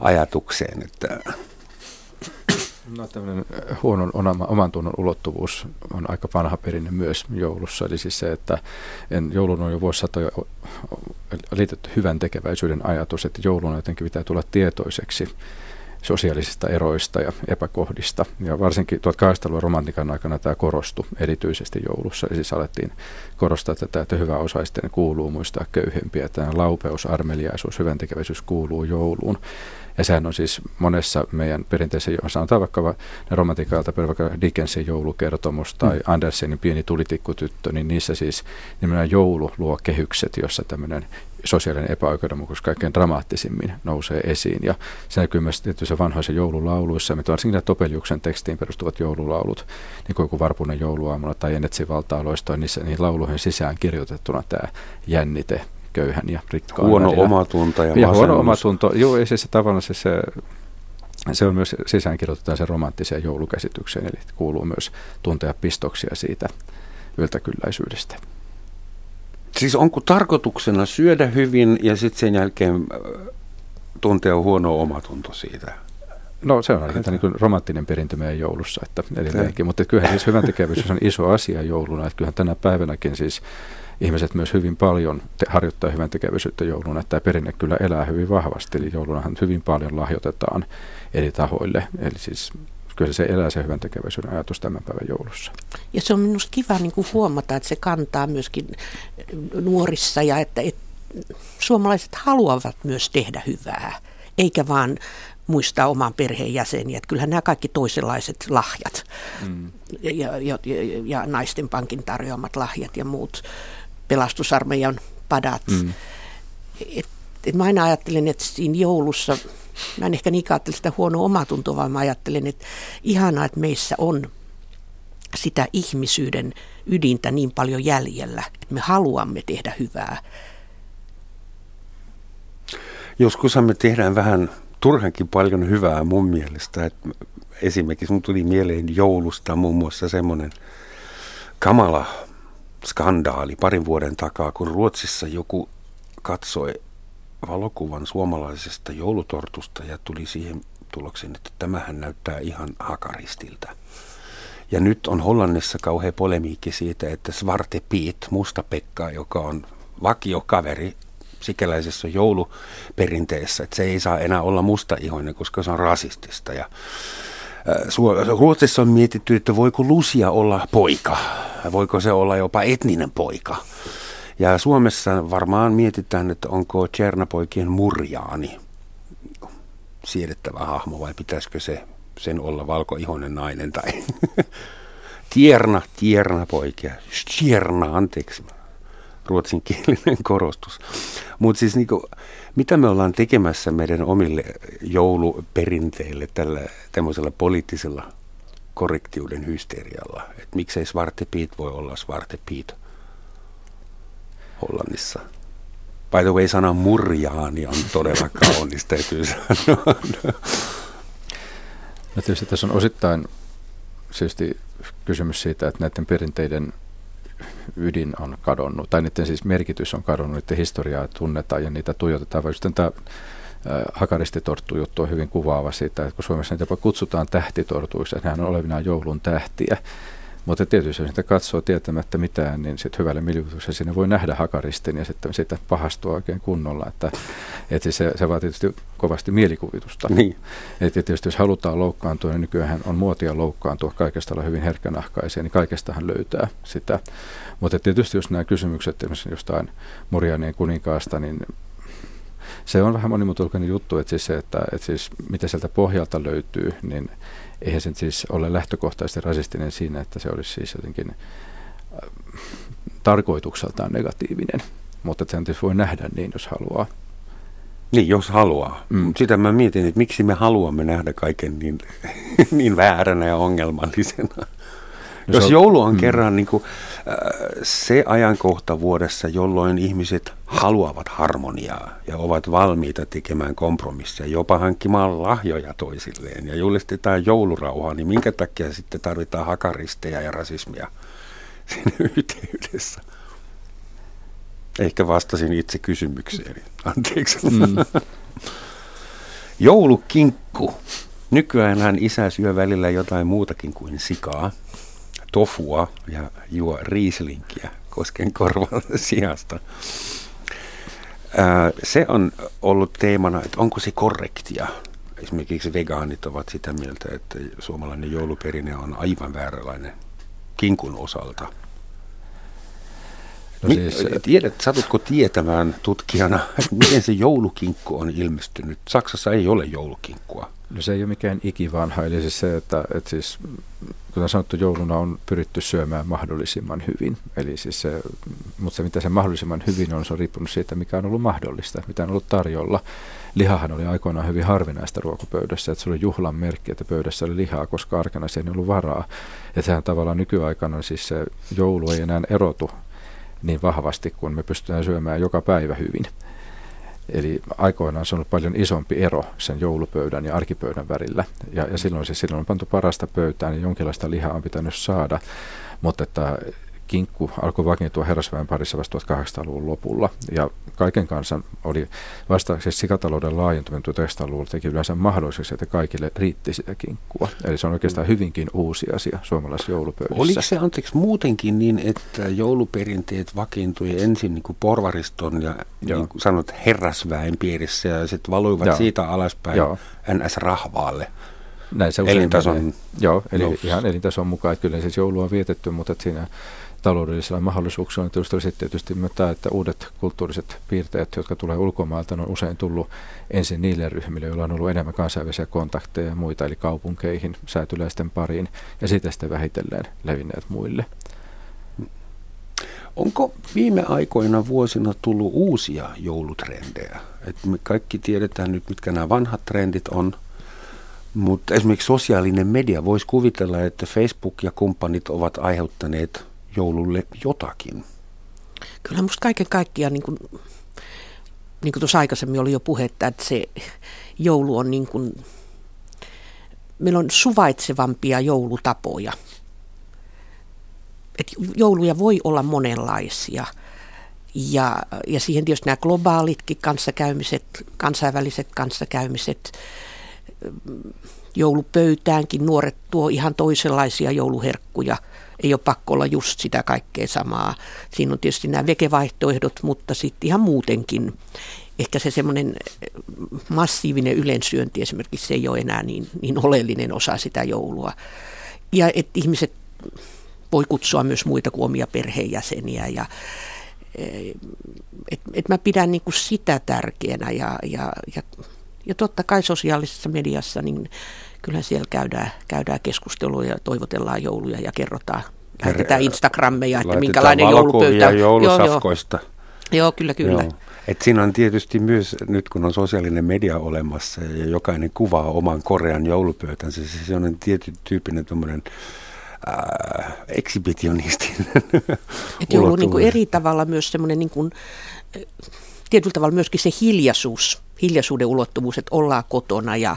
ajatukseen, että No tämmöinen huonon oman tunnon ulottuvuus on aika vanha perinne myös joulussa. Eli siis se, että en, joulun on jo vuosisatoja liitetty hyvän tekeväisyyden ajatus, että joulun jotenkin pitää tulla tietoiseksi sosiaalisista eroista ja epäkohdista. Ja varsinkin 1800-luvun romantikan aikana tämä korostui erityisesti joulussa. Eli siis alettiin korostaa tätä, että hyvä osaisten kuuluu muistaa köyhempiä. Tämä laupeus, armeliaisuus, hyvän tekeväisyys kuuluu jouluun. Ja sehän on siis monessa meidän perinteisen, sanotaan vaikka ne romantiikalta, vaikka Dickensin joulukertomus tai mm. Andersenin pieni tulitikkutyttö, niin niissä siis nimenomaan joulu luo kehykset, jossa tämmöinen sosiaalinen epäoikeudenmukaisuus kaikkein dramaattisimmin nousee esiin. Ja se näkyy myös tietyissä vanhoissa joululauluissa, mitä varsinkin nämä Topeliuksen tekstiin perustuvat joululaulut, niin kuin joku Varpunen jouluaamuna tai Enetsin valta-aloista, niissä niihin lauluihin sisään kirjoitettuna tämä jännite köyhän ja rikkaan Huono välillä. omatunto ja, ja huono omatunto. Joo, ja siis tavallaan se, se, se on myös sisäänkirjoitetaan se romanttiseen joulukäsitykseen, eli kuuluu myös tuntea pistoksia siitä yltäkylläisyydestä. Siis onko tarkoituksena syödä hyvin ja sitten sen jälkeen äh, tuntea huono omatunto siitä? No se on aika niin kuin romanttinen perintö meidän joulussa, että edelleenkin. Mutta kyllähän siis hyvän tekevyys on iso asia jouluna. Että kyllähän tänä päivänäkin siis ihmiset myös hyvin paljon te- harjoittaa hyvän tekeväisyyttä jouluna, että tämä perinne kyllä elää hyvin vahvasti, eli joulunahan hyvin paljon lahjoitetaan eri tahoille, eli siis kyllä se elää se hyvän tekeväisyyden ajatus tämän päivän joulussa. Ja se on minusta kiva niin kuin huomata, että se kantaa myöskin nuorissa ja että, että suomalaiset haluavat myös tehdä hyvää, eikä vaan muistaa oman perheenjäseniä. Että kyllähän nämä kaikki toisenlaiset lahjat mm. ja, ja, ja, ja naisten pankin tarjoamat lahjat ja muut pelastusarmeijan padat. Mm. Et, et mä aina ajattelen, että siinä joulussa, mä en ehkä niin ajattele sitä huonoa omatuntoa, vaan mä ajattelen, että ihanaa, että meissä on sitä ihmisyyden ydintä niin paljon jäljellä, että me haluamme tehdä hyvää. Joskus me tehdään vähän turhankin paljon hyvää mun mielestä. Et esimerkiksi mun tuli mieleen joulusta muun muassa semmoinen kamala skandaali parin vuoden takaa, kun Ruotsissa joku katsoi valokuvan suomalaisesta joulutortusta ja tuli siihen tulokseen, että tämähän näyttää ihan hakaristilta. Ja nyt on Hollannissa kauhean polemiikki siitä, että Svarte Piet, Musta Pekka, joka on vakiokaveri sikäläisessä jouluperinteessä, että se ei saa enää olla mustaihoinen, koska se on rasistista. Ja Ruotsissa on mietitty, että voiko Lusia olla poika, voiko se olla jopa etninen poika. Ja Suomessa varmaan mietitään, että onko Tsernapoikien murjaani siedettävä hahmo vai pitäisikö se sen olla valkoihoinen nainen tai tierna, tierna poikia, tierna, anteeksi, ruotsinkielinen korostus. Mutta siis niinku, mitä me ollaan tekemässä meidän omille jouluperinteille tällä tämmöisellä poliittisella korrektiuden hysterialla? Et miksei Svarte Piet voi olla Svarte Piet Hollannissa? By the way, sana murjaani on todella kaunis, täytyy sanoa. No tietysti tässä on osittain tietysti kysymys siitä, että näiden perinteiden ydin on kadonnut, tai niiden siis merkitys on kadonnut, niiden historiaa tunnetaan ja niitä tuijotetaan. Vai tämä hakaristitorttu juttu on hyvin kuvaava siitä, että kun Suomessa niitä kutsutaan tähtitortuiksi, nehän on olevinaan joulun tähtiä, mutta tietysti jos sitä katsoo tietämättä mitään, niin sitten hyvällä mielikuvituksella siinä voi nähdä hakaristin ja sitten sitä pahastua oikein kunnolla. Että, että siis se, se vaatii tietysti kovasti mielikuvitusta. Niin. Että tietysti jos halutaan loukkaantua, niin nykyään on muotia loukkaantua kaikesta olla hyvin herkkänahkaisia, niin kaikestahan löytää sitä. Mutta tietysti jos nämä kysymykset esimerkiksi jostain Morianien kuninkaasta, niin se on vähän monimutkainen juttu, että siis se, että, että siis mitä sieltä pohjalta löytyy, niin eihän se siis ole lähtökohtaisesti rasistinen siinä, että se olisi siis jotenkin äh, tarkoitukseltaan negatiivinen. Mutta sen tietysti voi nähdä niin, jos haluaa. Niin, jos haluaa. Mm. Sitä mä mietin, että miksi me haluamme nähdä kaiken niin, niin vääränä ja ongelmallisena. No Jos joulu on mm. kerran niin kuin, äh, se ajankohta vuodessa, jolloin ihmiset haluavat harmoniaa ja ovat valmiita tekemään kompromisseja, jopa hankkimaan lahjoja toisilleen ja julistetaan joulurauhaa, niin minkä takia sitten tarvitaan hakaristeja ja rasismia siinä yhteydessä? Ehkä vastasin itse kysymykseeni. Anteeksi. Mm. Joulukinkku. Nykyään isä syö välillä jotain muutakin kuin sikaa tofua ja juo riislinkiä kosken korvan sijasta. se on ollut teemana, että onko se korrektia. Esimerkiksi vegaanit ovat sitä mieltä, että suomalainen jouluperinne on aivan vääränlainen kinkun osalta. No siis, Tiedät, satutko tietämään tutkijana, miten se joulukinkku on ilmestynyt? Saksassa ei ole joulukinkkua. No se ei ole mikään ikivanha, eli siis se, että, että siis, kuten sanottu, jouluna on pyritty syömään mahdollisimman hyvin. Eli siis se, mutta se, mitä se mahdollisimman hyvin on, se on riippunut siitä, mikä on ollut mahdollista, mitä on ollut tarjolla. Lihahan oli aikoinaan hyvin harvinaista ruokapöydässä, että se oli juhlan merkki, että pöydässä oli lihaa, koska arkena siihen ei ollut varaa. Että sehän tavallaan nykyaikana siis se joulu ei enää erotu niin vahvasti, kun me pystytään syömään joka päivä hyvin. Eli aikoinaan se on ollut paljon isompi ero sen joulupöydän ja arkipöydän välillä. Ja, ja silloin se silloin on pantu parasta pöytään ja jonkinlaista lihaa on pitänyt saada. Mutta että kinkku alkoi vakiintua herrasväen parissa vasta 1800-luvun lopulla. Ja kaiken kanssa oli vasta siis sikatalouden laajentuminen 1900-luvulla teki yleensä mahdolliseksi, että kaikille riitti sitä kinkkua. Eli se on oikeastaan hyvinkin uusi asia suomalaisessa joulupöydässä. Oliko se anteeksi muutenkin niin, että jouluperinteet vakiintui ensin niin kuin porvariston ja niin kuin sanot herrasväen piirissä ja sitten valuivat Joo. siitä alaspäin Joo. NS-rahvaalle? Näin se elintason Joo, eli nousi. ihan elintason mukaan, että kyllä siis joulua on vietetty, mutta siinä taloudellisilla mahdollisuuksilla. Tietysti sitten tietysti tämä, että uudet kulttuuriset piirteet, jotka tulee ulkomailta, on usein tullut ensin niille ryhmille, joilla on ollut enemmän kansainvälisiä kontakteja ja muita, eli kaupunkeihin, säätyläisten pariin, ja sitten sitten vähitellen levinneet muille. Onko viime aikoina vuosina tullut uusia joulutrendejä? Et me kaikki tiedetään nyt, mitkä nämä vanhat trendit on, mutta esimerkiksi sosiaalinen media voisi kuvitella, että Facebook ja kumppanit ovat aiheuttaneet joululle jotakin? Kyllä musta kaiken kaikkiaan niin kuin niin kuin tuossa aikaisemmin oli jo puhetta, että se joulu on niin kuin, meillä on suvaitsevampia joulutapoja. Et jouluja voi olla monenlaisia. Ja, ja siihen tietysti nämä globaalitkin kanssakäymiset, kansainväliset kanssakäymiset, joulupöytäänkin nuoret tuo ihan toisenlaisia jouluherkkuja. Ei ole pakko olla just sitä kaikkea samaa. Siinä on tietysti nämä vekevaihtoehdot, mutta sitten ihan muutenkin. Ehkä se semmoinen massiivinen ylensyönti esimerkiksi se ei ole enää niin, niin oleellinen osa sitä joulua. Ja että ihmiset voi kutsua myös muita kuin omia perheenjäseniä ja et, et mä pidän niinku sitä tärkeänä ja, ja, ja ja totta kai sosiaalisessa mediassa, niin kyllä siellä käydään, käydään keskustelua ja toivotellaan jouluja ja kerrotaan, lähetetään Instagrammeja, että minkälainen joulupöytä. joulusafkoista. Joo, joo. joo, kyllä, kyllä. Joo. Et siinä on tietysti myös, nyt kun on sosiaalinen media olemassa ja jokainen kuvaa oman korean joulupöytänsä, siis se on tietyn tyyppinen tuommoinen äh, ekshibitionistinen Että joulu on niin kuin eri tavalla myös semmoinen niin kuin, tietyllä tavalla myöskin se hiljaisuus, hiljaisuuden ulottuvuus, että ollaan kotona ja,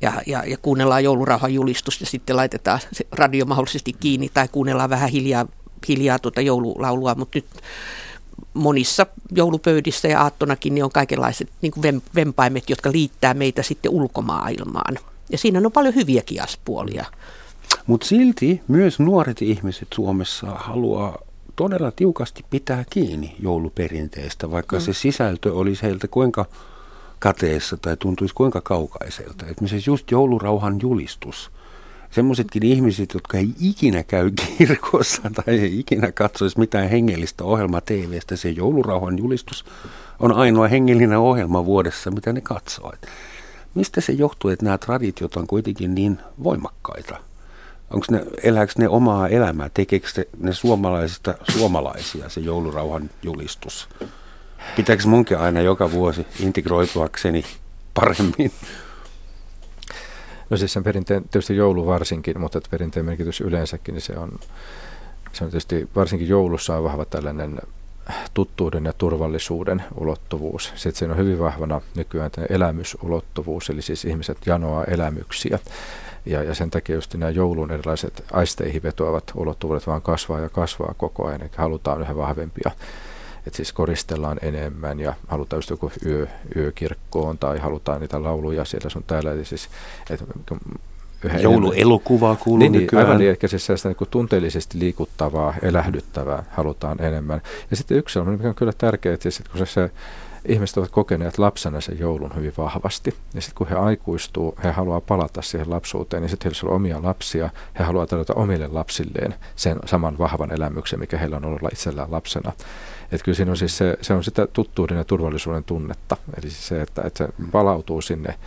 ja, ja, ja kuunnellaan joulurauhan julistus ja sitten laitetaan se radio mahdollisesti kiinni tai kuunnellaan vähän hiljaa, hiljaa tuota joululaulua, mutta nyt monissa joulupöydissä ja aattonakin niin on kaikenlaiset niin kuin vempaimet, jotka liittää meitä sitten ulkomaailmaan. Ja siinä on paljon hyviäkin aspuolia. Mutta silti myös nuoret ihmiset Suomessa haluaa todella tiukasti pitää kiinni jouluperinteestä, vaikka mm. se sisältö olisi heiltä kuinka kateessa tai tuntuisi kuinka kaukaiselta. Se just joulurauhan julistus. Semmoisetkin ihmiset, jotka ei ikinä käy kirkossa tai ei ikinä katsoisi mitään hengellistä ohjelmaa TVstä, se joulurauhan julistus on ainoa hengellinen ohjelma vuodessa, mitä ne katsoo. mistä se johtuu, että nämä traditiot on kuitenkin niin voimakkaita? Onko ne, elääkö ne omaa elämää? Tekeekö ne suomalaisista suomalaisia se joulurauhan julistus? Pitääkö munkin aina joka vuosi integroituakseni paremmin? No siis sen perinteen, tietysti joulu varsinkin, mutta perinteen merkitys yleensäkin, niin se on, se on tietysti varsinkin joulussa on vahva tällainen tuttuuden ja turvallisuuden ulottuvuus. Sitten siinä on hyvin vahvana nykyään elämysulottuvuus, eli siis ihmiset janoaa elämyksiä. Ja, ja sen takia just nämä joulun erilaiset aisteihin vetoavat ulottuvuudet vaan kasvaa ja kasvaa koko ajan, eli halutaan yhä vahvempia. Että siis koristellaan enemmän ja halutaan just joku yö, yökirkkoon tai halutaan niitä lauluja siellä sun täällä. Eli siis, että Jouluelokuvaa kuuluu niin, niin nykyään. Aivan niin, ehkä siis sellaista niin tunteellisesti liikuttavaa, elähdyttävää halutaan enemmän. Ja sitten yksi sellainen, mikä on kyllä tärkeää, että, siis, että kun se, se ihmiset ovat kokeneet lapsena sen joulun hyvin vahvasti. Ja sitten kun he aikuistuu, he haluaa palata siihen lapsuuteen, niin sitten heillä on omia lapsia, he haluaa tarjota omille lapsilleen sen saman vahvan elämyksen, mikä heillä on ollut itsellään lapsena. Että kyllä siinä on siis se, se on sitä tuttuuden ja turvallisuuden tunnetta. Eli siis se, että, että se palautuu sinne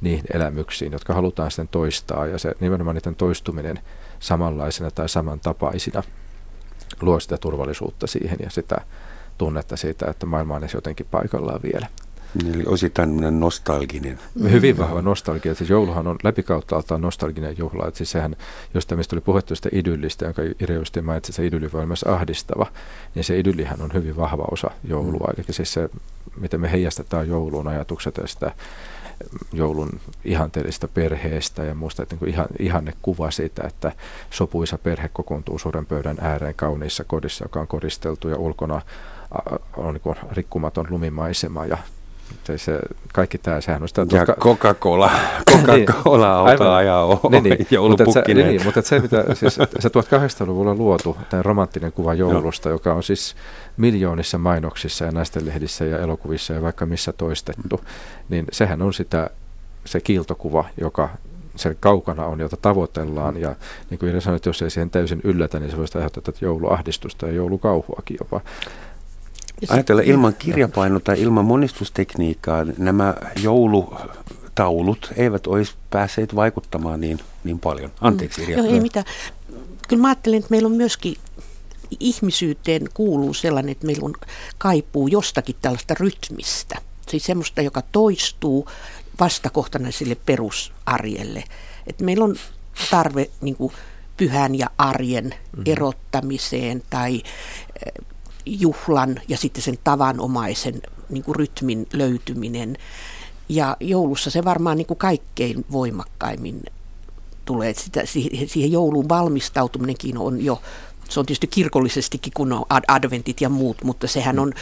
niihin elämyksiin, jotka halutaan sitten toistaa. Ja se nimenomaan niiden toistuminen samanlaisena tai samantapaisina luo sitä turvallisuutta siihen ja sitä tunnetta siitä, että maailma on edes jotenkin paikallaan vielä. Eli osittain tämmöinen nostalginen. Hyvin vahva nostalgia. Siis jouluhan on läpikauttaaltaan nostalginen juhla. Että siis sehän, jostain mistä oli puhuttu sitä idyllistä, jonka Ire just mainitsi, että se idylli voi myös ahdistava, niin se idyllihän on hyvin vahva osa joulua. Mm. Eli siis se, miten me heijastetaan jouluun ajatukset ja sitä joulun ihanteellista perheestä ja muusta, että niin ihan, ihanne kuva siitä, että sopuisa perhe kokoontuu suuren pöydän ääreen kauniissa kodissa, joka on koristeltu ja ulkona on niin rikkumaton lumimaisema ja se, se, kaikki tämä, sehän on sitä... Ja Coca-Cola, Coca-Cola auto ajaa niin, niin, joulupukkinen. Niin, mutta se, mitä, siis, se 1800-luvulla luotu tämä romanttinen kuva joulusta, no. joka on siis miljoonissa mainoksissa ja naistenlehdissä ja elokuvissa ja vaikka missä toistettu, niin sehän on sitä se kiiltokuva, joka se kaukana on, jota tavoitellaan. Ja niin kuin sanoi, että jos ei siihen täysin yllätä, niin se voisi aiheuttaa jouluahdistusta ja joulukauhuakin jopa. Ajatella ilman kirjapaino tai ilman monistustekniikkaa nämä joulutaulut eivät olisi päässeet vaikuttamaan niin, niin paljon. Anteeksi mm. Irja. Joo, ei mitään. Kyllä mä ajattelen, että meillä on myöskin ihmisyyteen kuuluu sellainen, että meillä on kaipuu jostakin tällaista rytmistä. Siis semmoista, joka toistuu vastakohtana sille perusarjelle. Että meillä on tarve niin kuin, pyhän ja arjen mm-hmm. erottamiseen tai juhlan ja sitten sen tavanomaisen niin kuin rytmin löytyminen. Ja joulussa se varmaan niin kuin kaikkein voimakkaimmin tulee. Sitä, siihen jouluun valmistautuminenkin on jo, se on tietysti kirkollisestikin, kun on adventit ja muut, mutta sehän on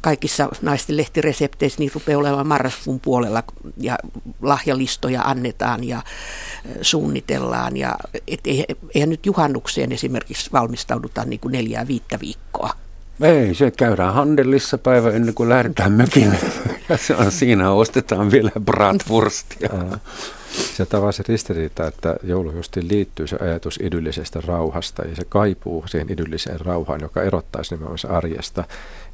kaikissa naisten lehtiresepteissä niin rupeaa olemaan marraskuun puolella ja lahjalistoja annetaan ja suunnitellaan. Ja et eihän nyt juhannukseen esimerkiksi valmistauduta niin kuin neljää viittä viikkoa. Ei, se käydään Handellissa päivä ennen kuin lähdetään mökille. Ja se on, siinä ostetaan vielä bratwurstia. Se se ristiriita, että joulu justiin liittyy se ajatus idyllisestä rauhasta ja se kaipuu siihen idylliseen rauhaan, joka erottaisi nimenomaan arjesta.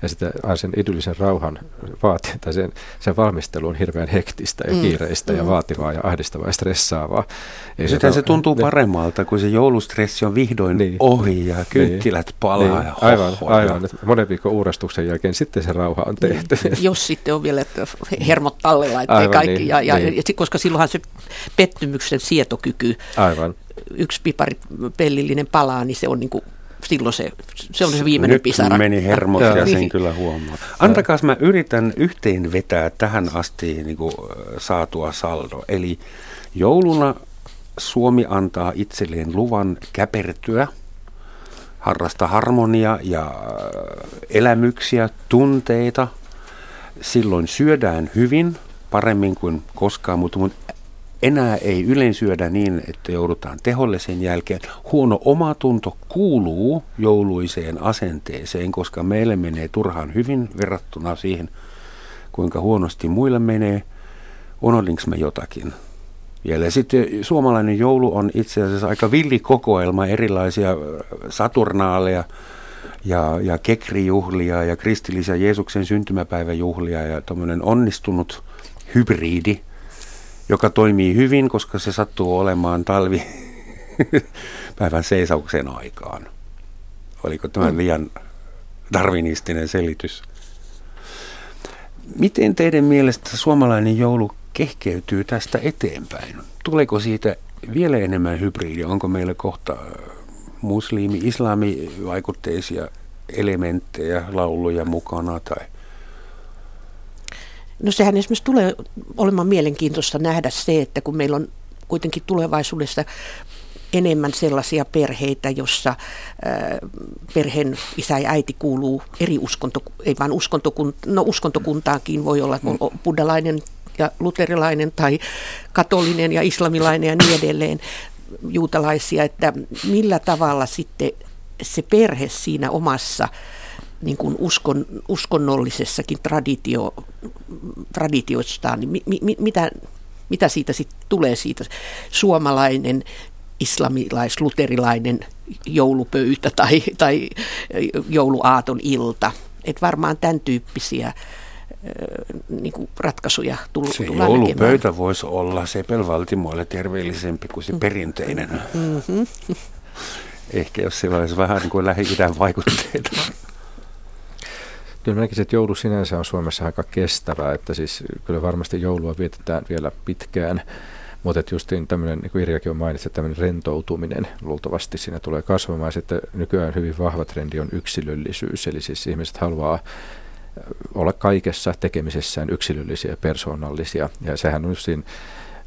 Ja sitten sen idyllisen rauhan vaati, tai sen, sen valmistelu on hirveän hektistä ja mm. kiireistä mm. ja vaativaa ja ahdistavaa ja stressaavaa. Ja sitten se tuntuu ne, paremmalta, kun se joulustressi on vihdoin niin, ohi ja kynttilät niin, palaa niin, ja Aivan, aivan. Monen viikon uurastuksen jälkeen sitten se rauha on tehty. Niin. Jos sitten on vielä hermot tallella, ettei aivan, kaikki. Niin, ja, ja, niin. ja, koska silloinhan se pettymyksen sietokyky, aivan. yksi pipari pellillinen palaa, niin se on niin kuin silloin se, se on se viimeinen Nyt pisara. meni hermot ja sen kyllä huomaa. Antakaa, mä yritän yhteen vetää tähän asti niin kuin, saatua saldo. Eli jouluna Suomi antaa itselleen luvan käpertyä, harrasta harmonia ja elämyksiä, tunteita. Silloin syödään hyvin, paremmin kuin koskaan, mutta enää ei ylensyödä niin, että joudutaan teholle sen jälkeen. Huono omatunto kuuluu jouluiseen asenteeseen, koska meille menee turhaan hyvin verrattuna siihen, kuinka huonosti muille menee. Unohdinko me jotakin? Vielä. Sitten suomalainen joulu on itse asiassa aika villi kokoelma erilaisia äh, saturnaaleja ja, ja kekrijuhlia ja kristillisiä Jeesuksen syntymäpäiväjuhlia ja tuommoinen onnistunut hybridi – joka toimii hyvin, koska se sattuu olemaan talvi päivän seisauksen aikaan. Oliko tämä mm. liian darwinistinen selitys? Miten teidän mielestä suomalainen joulu kehkeytyy tästä eteenpäin? Tuleeko siitä vielä enemmän hybridia? Onko meillä kohta muslimi, islami-vaikutteisia elementtejä, lauluja mukana tai No sehän esimerkiksi tulee olemaan mielenkiintoista nähdä se, että kun meillä on kuitenkin tulevaisuudessa enemmän sellaisia perheitä, jossa perheen isä ja äiti kuuluu eri uskonto, ei vain uskontokunta, no uskontokuntaankin voi olla buddhalainen ja luterilainen tai katolinen ja islamilainen ja niin edelleen juutalaisia, että millä tavalla sitten se perhe siinä omassa niin kuin uskon, uskonnollisessakin traditio, traditioistaan, niin mi, mi, mitä, mitä siitä sitten tulee siitä suomalainen islamilais-luterilainen joulupöytä tai, tai jouluaaton ilta. Et varmaan tämän tyyppisiä niin kuin ratkaisuja tullut, se joulupöytä voisi olla sepelvaltimoille terveellisempi kuin se perinteinen. Mm-hmm. Ehkä jos sillä olisi vähän niin kuin lähi vaikutteita. Kyllä näkisin, että joulu sinänsä on Suomessa aika kestävää, että siis kyllä varmasti joulua vietetään vielä pitkään. Mutta että justiin tämmöinen, niin kuin Irjakin on mainitsi, että tämmöinen rentoutuminen luultavasti siinä tulee kasvamaan. Sitten nykyään hyvin vahva trendi on yksilöllisyys, eli siis ihmiset haluaa olla kaikessa tekemisessään yksilöllisiä ja persoonallisia. Ja sehän on justiin,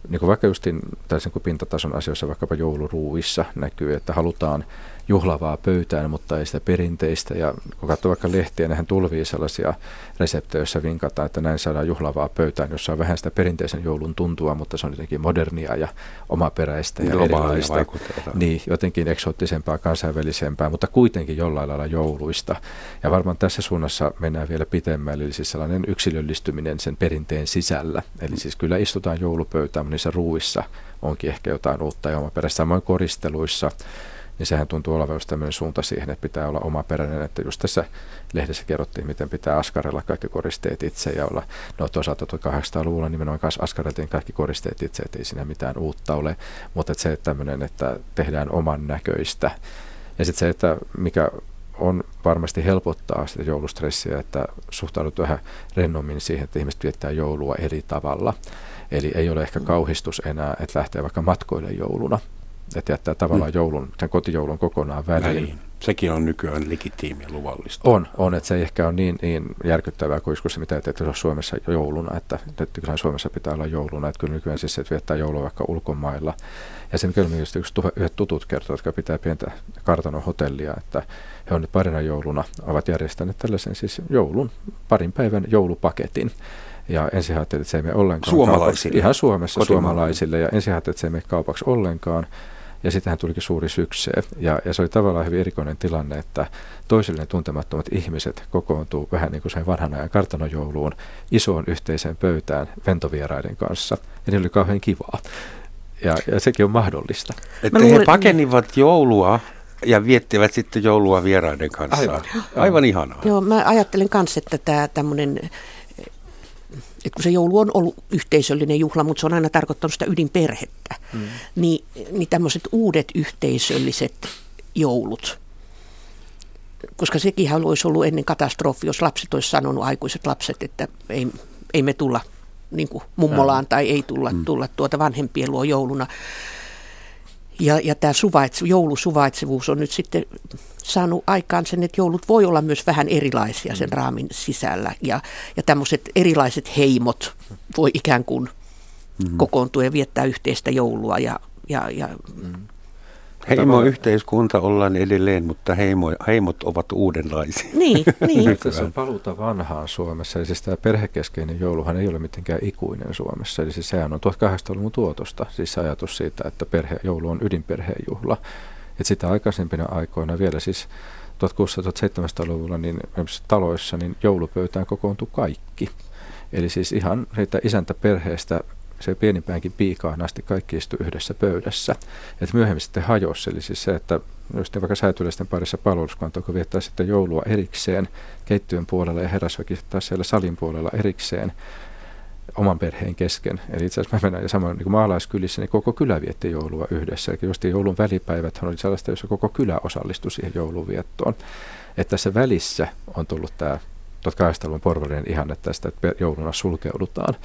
niin kuin vaikka justiin tällaisen kuin pintatason asioissa, vaikkapa jouluruuissa näkyy, että halutaan juhlavaa pöytään, mutta ei sitä perinteistä. Ja kun katsoo vaikka lehtiä, nehän tulvii sellaisia reseptejä, joissa vinkataan, että näin saadaan juhlavaa pöytään, jossa on vähän sitä perinteisen joulun tuntua, mutta se on jotenkin modernia ja omaperäistä ja erilaista. Niin, jotenkin eksoottisempaa, kansainvälisempää, mutta kuitenkin jollain lailla jouluista. Ja varmaan tässä suunnassa mennään vielä pitemmälle, eli siis sellainen yksilöllistyminen sen perinteen sisällä. Eli siis kyllä istutaan joulupöytään, niissä ruuissa onkin ehkä jotain uutta ja omaperäistä. Samoin koristeluissa niin sehän tuntuu olevan just tämmöinen suunta siihen, että pitää olla omaperäinen, että just tässä lehdessä kerrottiin, miten pitää askarella kaikki koristeet itse ja olla, no toisaalta 1800-luvulla nimenomaan kanssa askareltiin kaikki koristeet itse, että ei siinä mitään uutta ole, mutta että se että tämmöinen, että tehdään oman näköistä ja sitten se, että mikä on varmasti helpottaa sitä joulustressiä, että suhtaudut vähän rennommin siihen, että ihmiset viettää joulua eri tavalla. Eli ei ole ehkä kauhistus enää, että lähtee vaikka matkoille jouluna, että jättää tavallaan mm. joulun, sen kotijoulun kokonaan väliin. väliin. Sekin on nykyään legitiimiä luvallista. On, on, että se ei ehkä ole niin, niin järkyttävää kuin se, mitä on Suomessa jouluna, että, että kyllä Suomessa pitää olla jouluna, että kyllä nykyään siis että viettää joulua vaikka ulkomailla. Ja sen kyllä myös yksi tuh- yhdet tutut kertoo, jotka pitää pientä kartanon hotellia, että he on nyt parina jouluna, ovat järjestäneet tällaisen siis joulun, parin päivän joulupaketin. Ja ensin ajattelin, että se ei mene ollenkaan Suomalaisille. Kaupaksi. Ihan Suomessa suomalaisille. Ja ensin ajattelin, että se ei mene kaupaksi ollenkaan. Ja sittenhän tulikin suuri syksee. Ja, ja se oli tavallaan hyvin erikoinen tilanne, että toisilleen tuntemattomat ihmiset kokoontuu vähän niin kuin sen vanhan ajan kartanojouluun isoon yhteiseen pöytään ventovieraiden kanssa. Ja niillä oli kauhean kivaa. Ja, ja sekin on mahdollista. Että Mä he luulen- pakenivat joulua ja viettivät sitten joulua vieraiden kanssa. Aivan. Aivan ihanaa. Joo, mä ajattelen myös, että tämä tämmöinen, että kun se joulu on ollut yhteisöllinen juhla, mutta se on aina tarkoittanut sitä ydinperhettä, mm. niin, niin tämmöiset uudet yhteisölliset joulut, koska sekin olisi ollut ennen katastrofi, jos lapset olisi sanonut, aikuiset lapset, että ei, ei me tulla niin kuin mummolaan tai ei tulla, tulla tuota vanhempien luo jouluna. Ja, ja tämä suvaitse, joulusuvaitsevuus on nyt sitten saanut aikaan sen, että joulut voi olla myös vähän erilaisia sen raamin sisällä. Ja, ja tämmöiset erilaiset heimot voi ikään kuin kokoontua ja viettää yhteistä joulua. Ja, ja, ja, Heimoyhteiskunta ollaan edelleen, mutta heimo, heimot ovat uudenlaisia. niin, niin. Tässä on paluuta vanhaan Suomessa, eli siis tämä perhekeskeinen jouluhan ei ole mitenkään ikuinen Suomessa, eli siis sehän on 1800-luvun tuotosta, siis ajatus siitä, että perhe, joulu on ydinperheen Että sitä aikaisempina aikoina vielä siis 1600-1700-luvulla niin taloissa niin joulupöytään kokoontui kaikki. Eli siis ihan siitä isäntäperheestä se pienimpäänkin piikaan asti kaikki istui yhdessä pöydässä. Et myöhemmin sitten hajosi, eli siis se, että just vaikka säätyläisten parissa palveluskantoa, kun viettää sitten joulua erikseen keittiön puolella ja herrasväki taas siellä salin puolella erikseen oman perheen kesken. Eli itse asiassa mä menen, ja samoin niin maalaiskylissä, niin koko kylä vietti joulua yhdessä. Eli just joulun välipäivät oli sellaista, jossa koko kylä osallistui siihen jouluviettoon. Että tässä välissä on tullut tämä 1800-luvun porvarien ihanne tästä, että jouluna sulkeudutaan.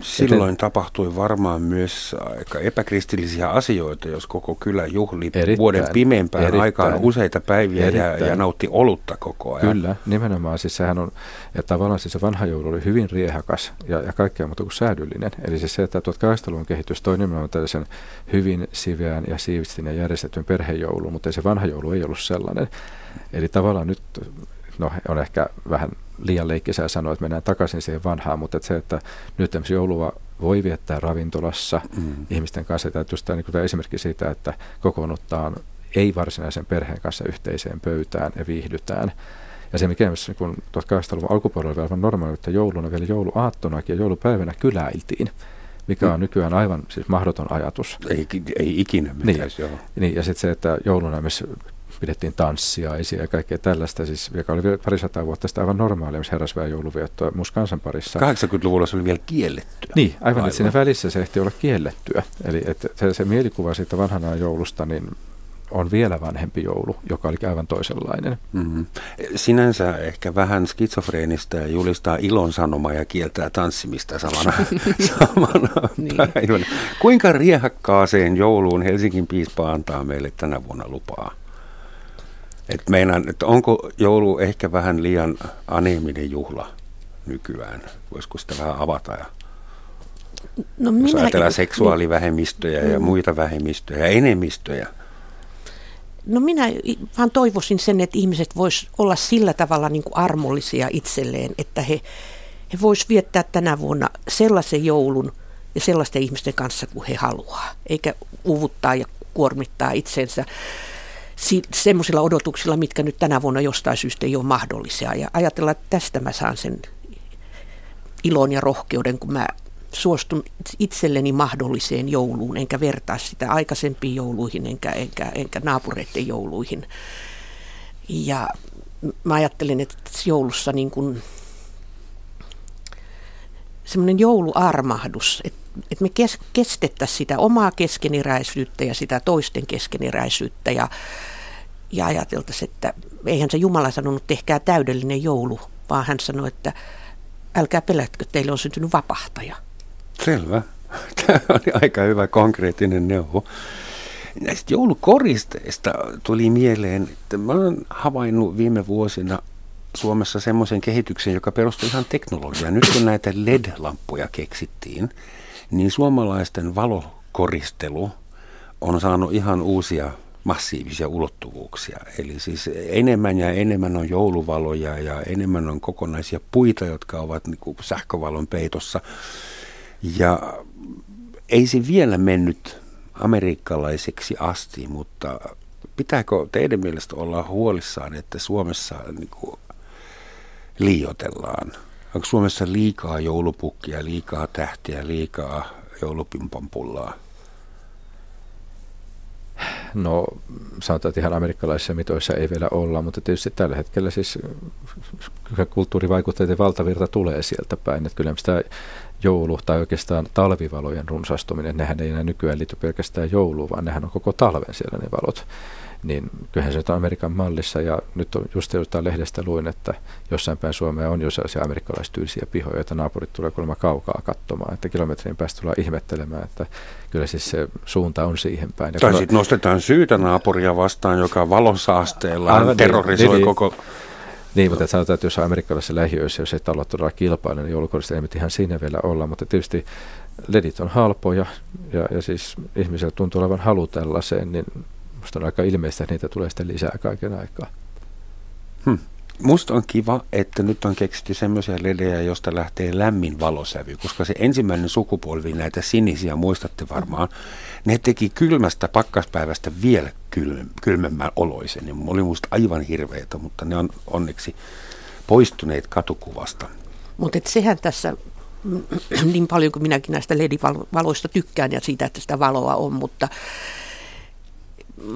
Silloin tapahtui varmaan myös aika epäkristillisiä asioita, jos koko kylä juhli Erittäin, vuoden pimeimpään erittäin. aikaan useita päiviä ja, Erittäin. ja nautti olutta koko ajan. Kyllä, nimenomaan. Siis sehän on, ja tavallaan siis se vanha joulu oli hyvin riehakas ja, ja kaikkea muuta kuin säädyllinen. Eli siis se, että 1800-luvun kehitys toi nimenomaan tällaisen hyvin siveän ja siivistin ja järjestetyn perhejoulun, mutta se vanha joulu ei ollut sellainen. Eli tavallaan nyt, no on ehkä vähän liian leikkisää sanoa, että mennään takaisin siihen vanhaan, mutta että se, että nyt esimerkiksi joulua voi viettää ravintolassa mm. ihmisten kanssa, just tämä, niin kuin tämä esimerkki siitä, että kokoonnutaan ei varsinaisen perheen kanssa yhteiseen pöytään ja viihdytään. Ja se, mikä myös niin 1800-luvun alkupuolella vielä aivan normaali, että jouluna vielä jouluaattonakin ja joulupäivänä kyläiltiin, mikä on nykyään aivan siis mahdoton ajatus. Ei, ei ikinä Niin, pitäisi joo. niin ja sitten se, että jouluna myös pidettiin tanssiaisia ja kaikkea tällaista, siis, joka oli vielä parisataa vuotta sitten aivan normaalia, myös herrasväen jouluviettoa muus kansan parissa. 80-luvulla se oli vielä kiellettyä. Niin, aivan, aivan. että siinä välissä se ehti olla kiellettyä. Eli että se, se mielikuva siitä vanhan ajan joulusta niin on vielä vanhempi joulu, joka oli aivan toisenlainen. Mm-hmm. Sinänsä ehkä vähän skitsofreenista ja julistaa ilon sanomaa ja kieltää tanssimista samana, samana niin. päivänä. Kuinka riehakkaaseen jouluun Helsingin piispa antaa meille tänä vuonna lupaa? Et meinaan, että onko joulu ehkä vähän liian aneeminen juhla nykyään? Voisiko sitä vähän avata? Ja No jos minä, ajatellaan seksuaalivähemmistöjä ja Mm. muita vähemmistöjä ja enemmistöjä. No minä vaan toivoisin sen, että ihmiset vois olla sillä tavalla niin kuin armollisia itselleen, että he, he vois viettää tänä vuonna sellaisen joulun ja sellaisten ihmisten kanssa kuin he haluaa, eikä uvuttaa ja kuormittaa itsensä si- semmoisilla odotuksilla, mitkä nyt tänä vuonna jostain syystä ei ole mahdollisia. Ja ajatella, että tästä mä saan sen ilon ja rohkeuden, kun mä suostun itselleni mahdolliseen jouluun, enkä vertaa sitä aikaisempiin jouluihin, enkä, enkä, enkä naapureiden jouluihin. Ja mä ajattelen, että joulussa niin kuin semmoinen jouluarmahdus, että, että me kes, kestettäisiin sitä omaa keskeneräisyyttä ja sitä toisten keskeneräisyyttä ja, ja ajateltaisiin, että eihän se Jumala sanonut, tehkää täydellinen joulu, vaan hän sanoi, että älkää pelätkö, teille on syntynyt vapahtaja. Selvä. Tämä oli aika hyvä konkreettinen neuvo. Näistä joulukoristeista tuli mieleen, että mä olen havainnut viime vuosina Suomessa semmoisen kehityksen, joka perustuu ihan teknologiaan. Nyt kun näitä LED-lamppuja keksittiin, niin suomalaisten valokoristelu on saanut ihan uusia massiivisia ulottuvuuksia. Eli siis enemmän ja enemmän on jouluvaloja ja enemmän on kokonaisia puita, jotka ovat niin kuin sähkövalon peitossa. Ja ei se vielä mennyt amerikkalaiseksi asti, mutta pitääkö teidän mielestä olla huolissaan, että Suomessa niin kuin liiotellaan? Onko Suomessa liikaa joulupukkia, liikaa tähtiä, liikaa joulupimpanpullaa? No sanotaan, että ihan amerikkalaisissa mitoissa ei vielä olla, mutta tietysti tällä hetkellä siis kulttuurivaikutteiden valtavirta tulee sieltä päin. Että kyllä sitä joulu tai oikeastaan talvivalojen runsastuminen, nehän ei enää nykyään liity pelkästään jouluun, vaan nehän on koko talven siellä ne valot niin kyllähän se on Amerikan mallissa. Ja nyt on just jostain lehdestä luin, että jossain päin Suomea on jo sellaisia amerikkalaistyylisiä pihoja, että naapurit tulee kuulemma kaukaa katsomaan, että kilometrin päästä tullaan ihmettelemään, että kyllä siis se suunta on siihen päin. tai sitten nostetaan syytä naapuria vastaan, joka valonsaasteella Aivan, niin, terrorisoi niin, koko... Niin, mutta sanotaan, että jos on amerikkalaisessa lähiöissä, jos ei talot todella kilpaile, niin joulukorista ei ihan siinä vielä olla, mutta tietysti ledit on halpoja ja, ja siis ihmisellä tuntuu olevan halu tällaiseen, niin Musta on aika ilmeistä, että niitä tulee sitten lisää kaiken aikaa. Hmm. Musta on kiva, että nyt on keksitty semmoisia ledejä, josta lähtee lämmin valosävy, koska se ensimmäinen sukupolvi näitä sinisiä, muistatte varmaan, ne teki kylmästä pakkaspäivästä vielä kylmemmän oloisen. Ja oli musta aivan hirveitä, mutta ne on onneksi poistuneet katukuvasta. Mutta sehän tässä niin paljon kuin minäkin näistä ledivaloista tykkään ja siitä, että sitä valoa on, mutta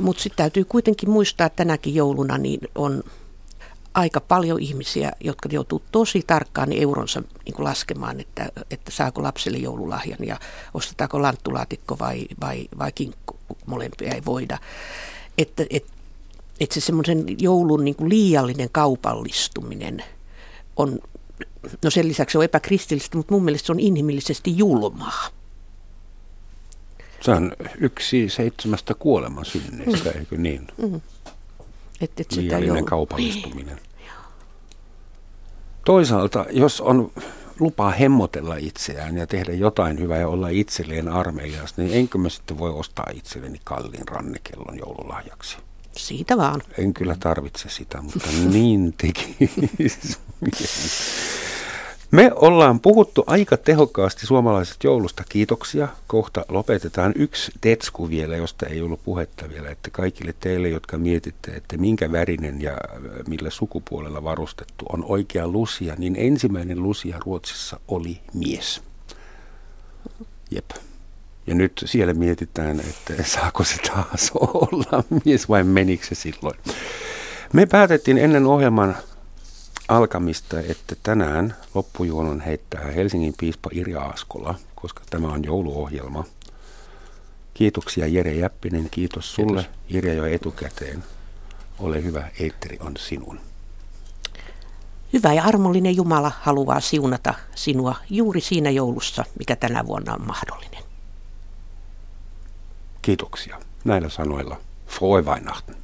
mutta sitten täytyy kuitenkin muistaa, että tänäkin jouluna niin on aika paljon ihmisiä, jotka joutuu tosi tarkkaan niin euronsa niin kuin laskemaan, että, että saako lapselle joululahjan ja ostetaanko lanttulaatikko vai, vai, vai kinkku. Molempia ei voida. Että et, et se semmoisen joulun niin kuin liiallinen kaupallistuminen on, no sen lisäksi on epäkristillistä, mutta mun mielestä se on inhimillisesti julmaa. Se on yksi seitsemästä kuoleman synneistä, mm. eikö niin? Mm. Et, et Liiallinen kaupallistuminen. Toisaalta, jos on lupaa hemmotella itseään ja tehdä jotain hyvää ja olla itselleen armelias, niin enkö mä sitten voi ostaa itselleni kalliin rannekellon joululahjaksi? Siitä vaan. En kyllä tarvitse sitä, mutta niin teki. Me ollaan puhuttu aika tehokkaasti suomalaisesta joulusta. Kiitoksia. Kohta lopetetaan yksi tetsku vielä, josta ei ollut puhetta vielä, että kaikille teille, jotka mietitte, että minkä värinen ja millä sukupuolella varustettu on oikea lusia, niin ensimmäinen lusia Ruotsissa oli mies. Jep. Ja nyt siellä mietitään, että saako se taas olla mies vai menikö se silloin. Me päätettiin ennen ohjelman alkamista, että tänään loppujuonon heittää Helsingin piispa Irja Askola, koska tämä on jouluohjelma. Kiitoksia Jere Jäppinen, kiitos sulle kiitos. Irja jo etukäteen. Ole hyvä, Eitteri on sinun. Hyvä ja armollinen Jumala haluaa siunata sinua juuri siinä joulussa, mikä tänä vuonna on mahdollinen. Kiitoksia. Näillä sanoilla. Frohe Weihnachten.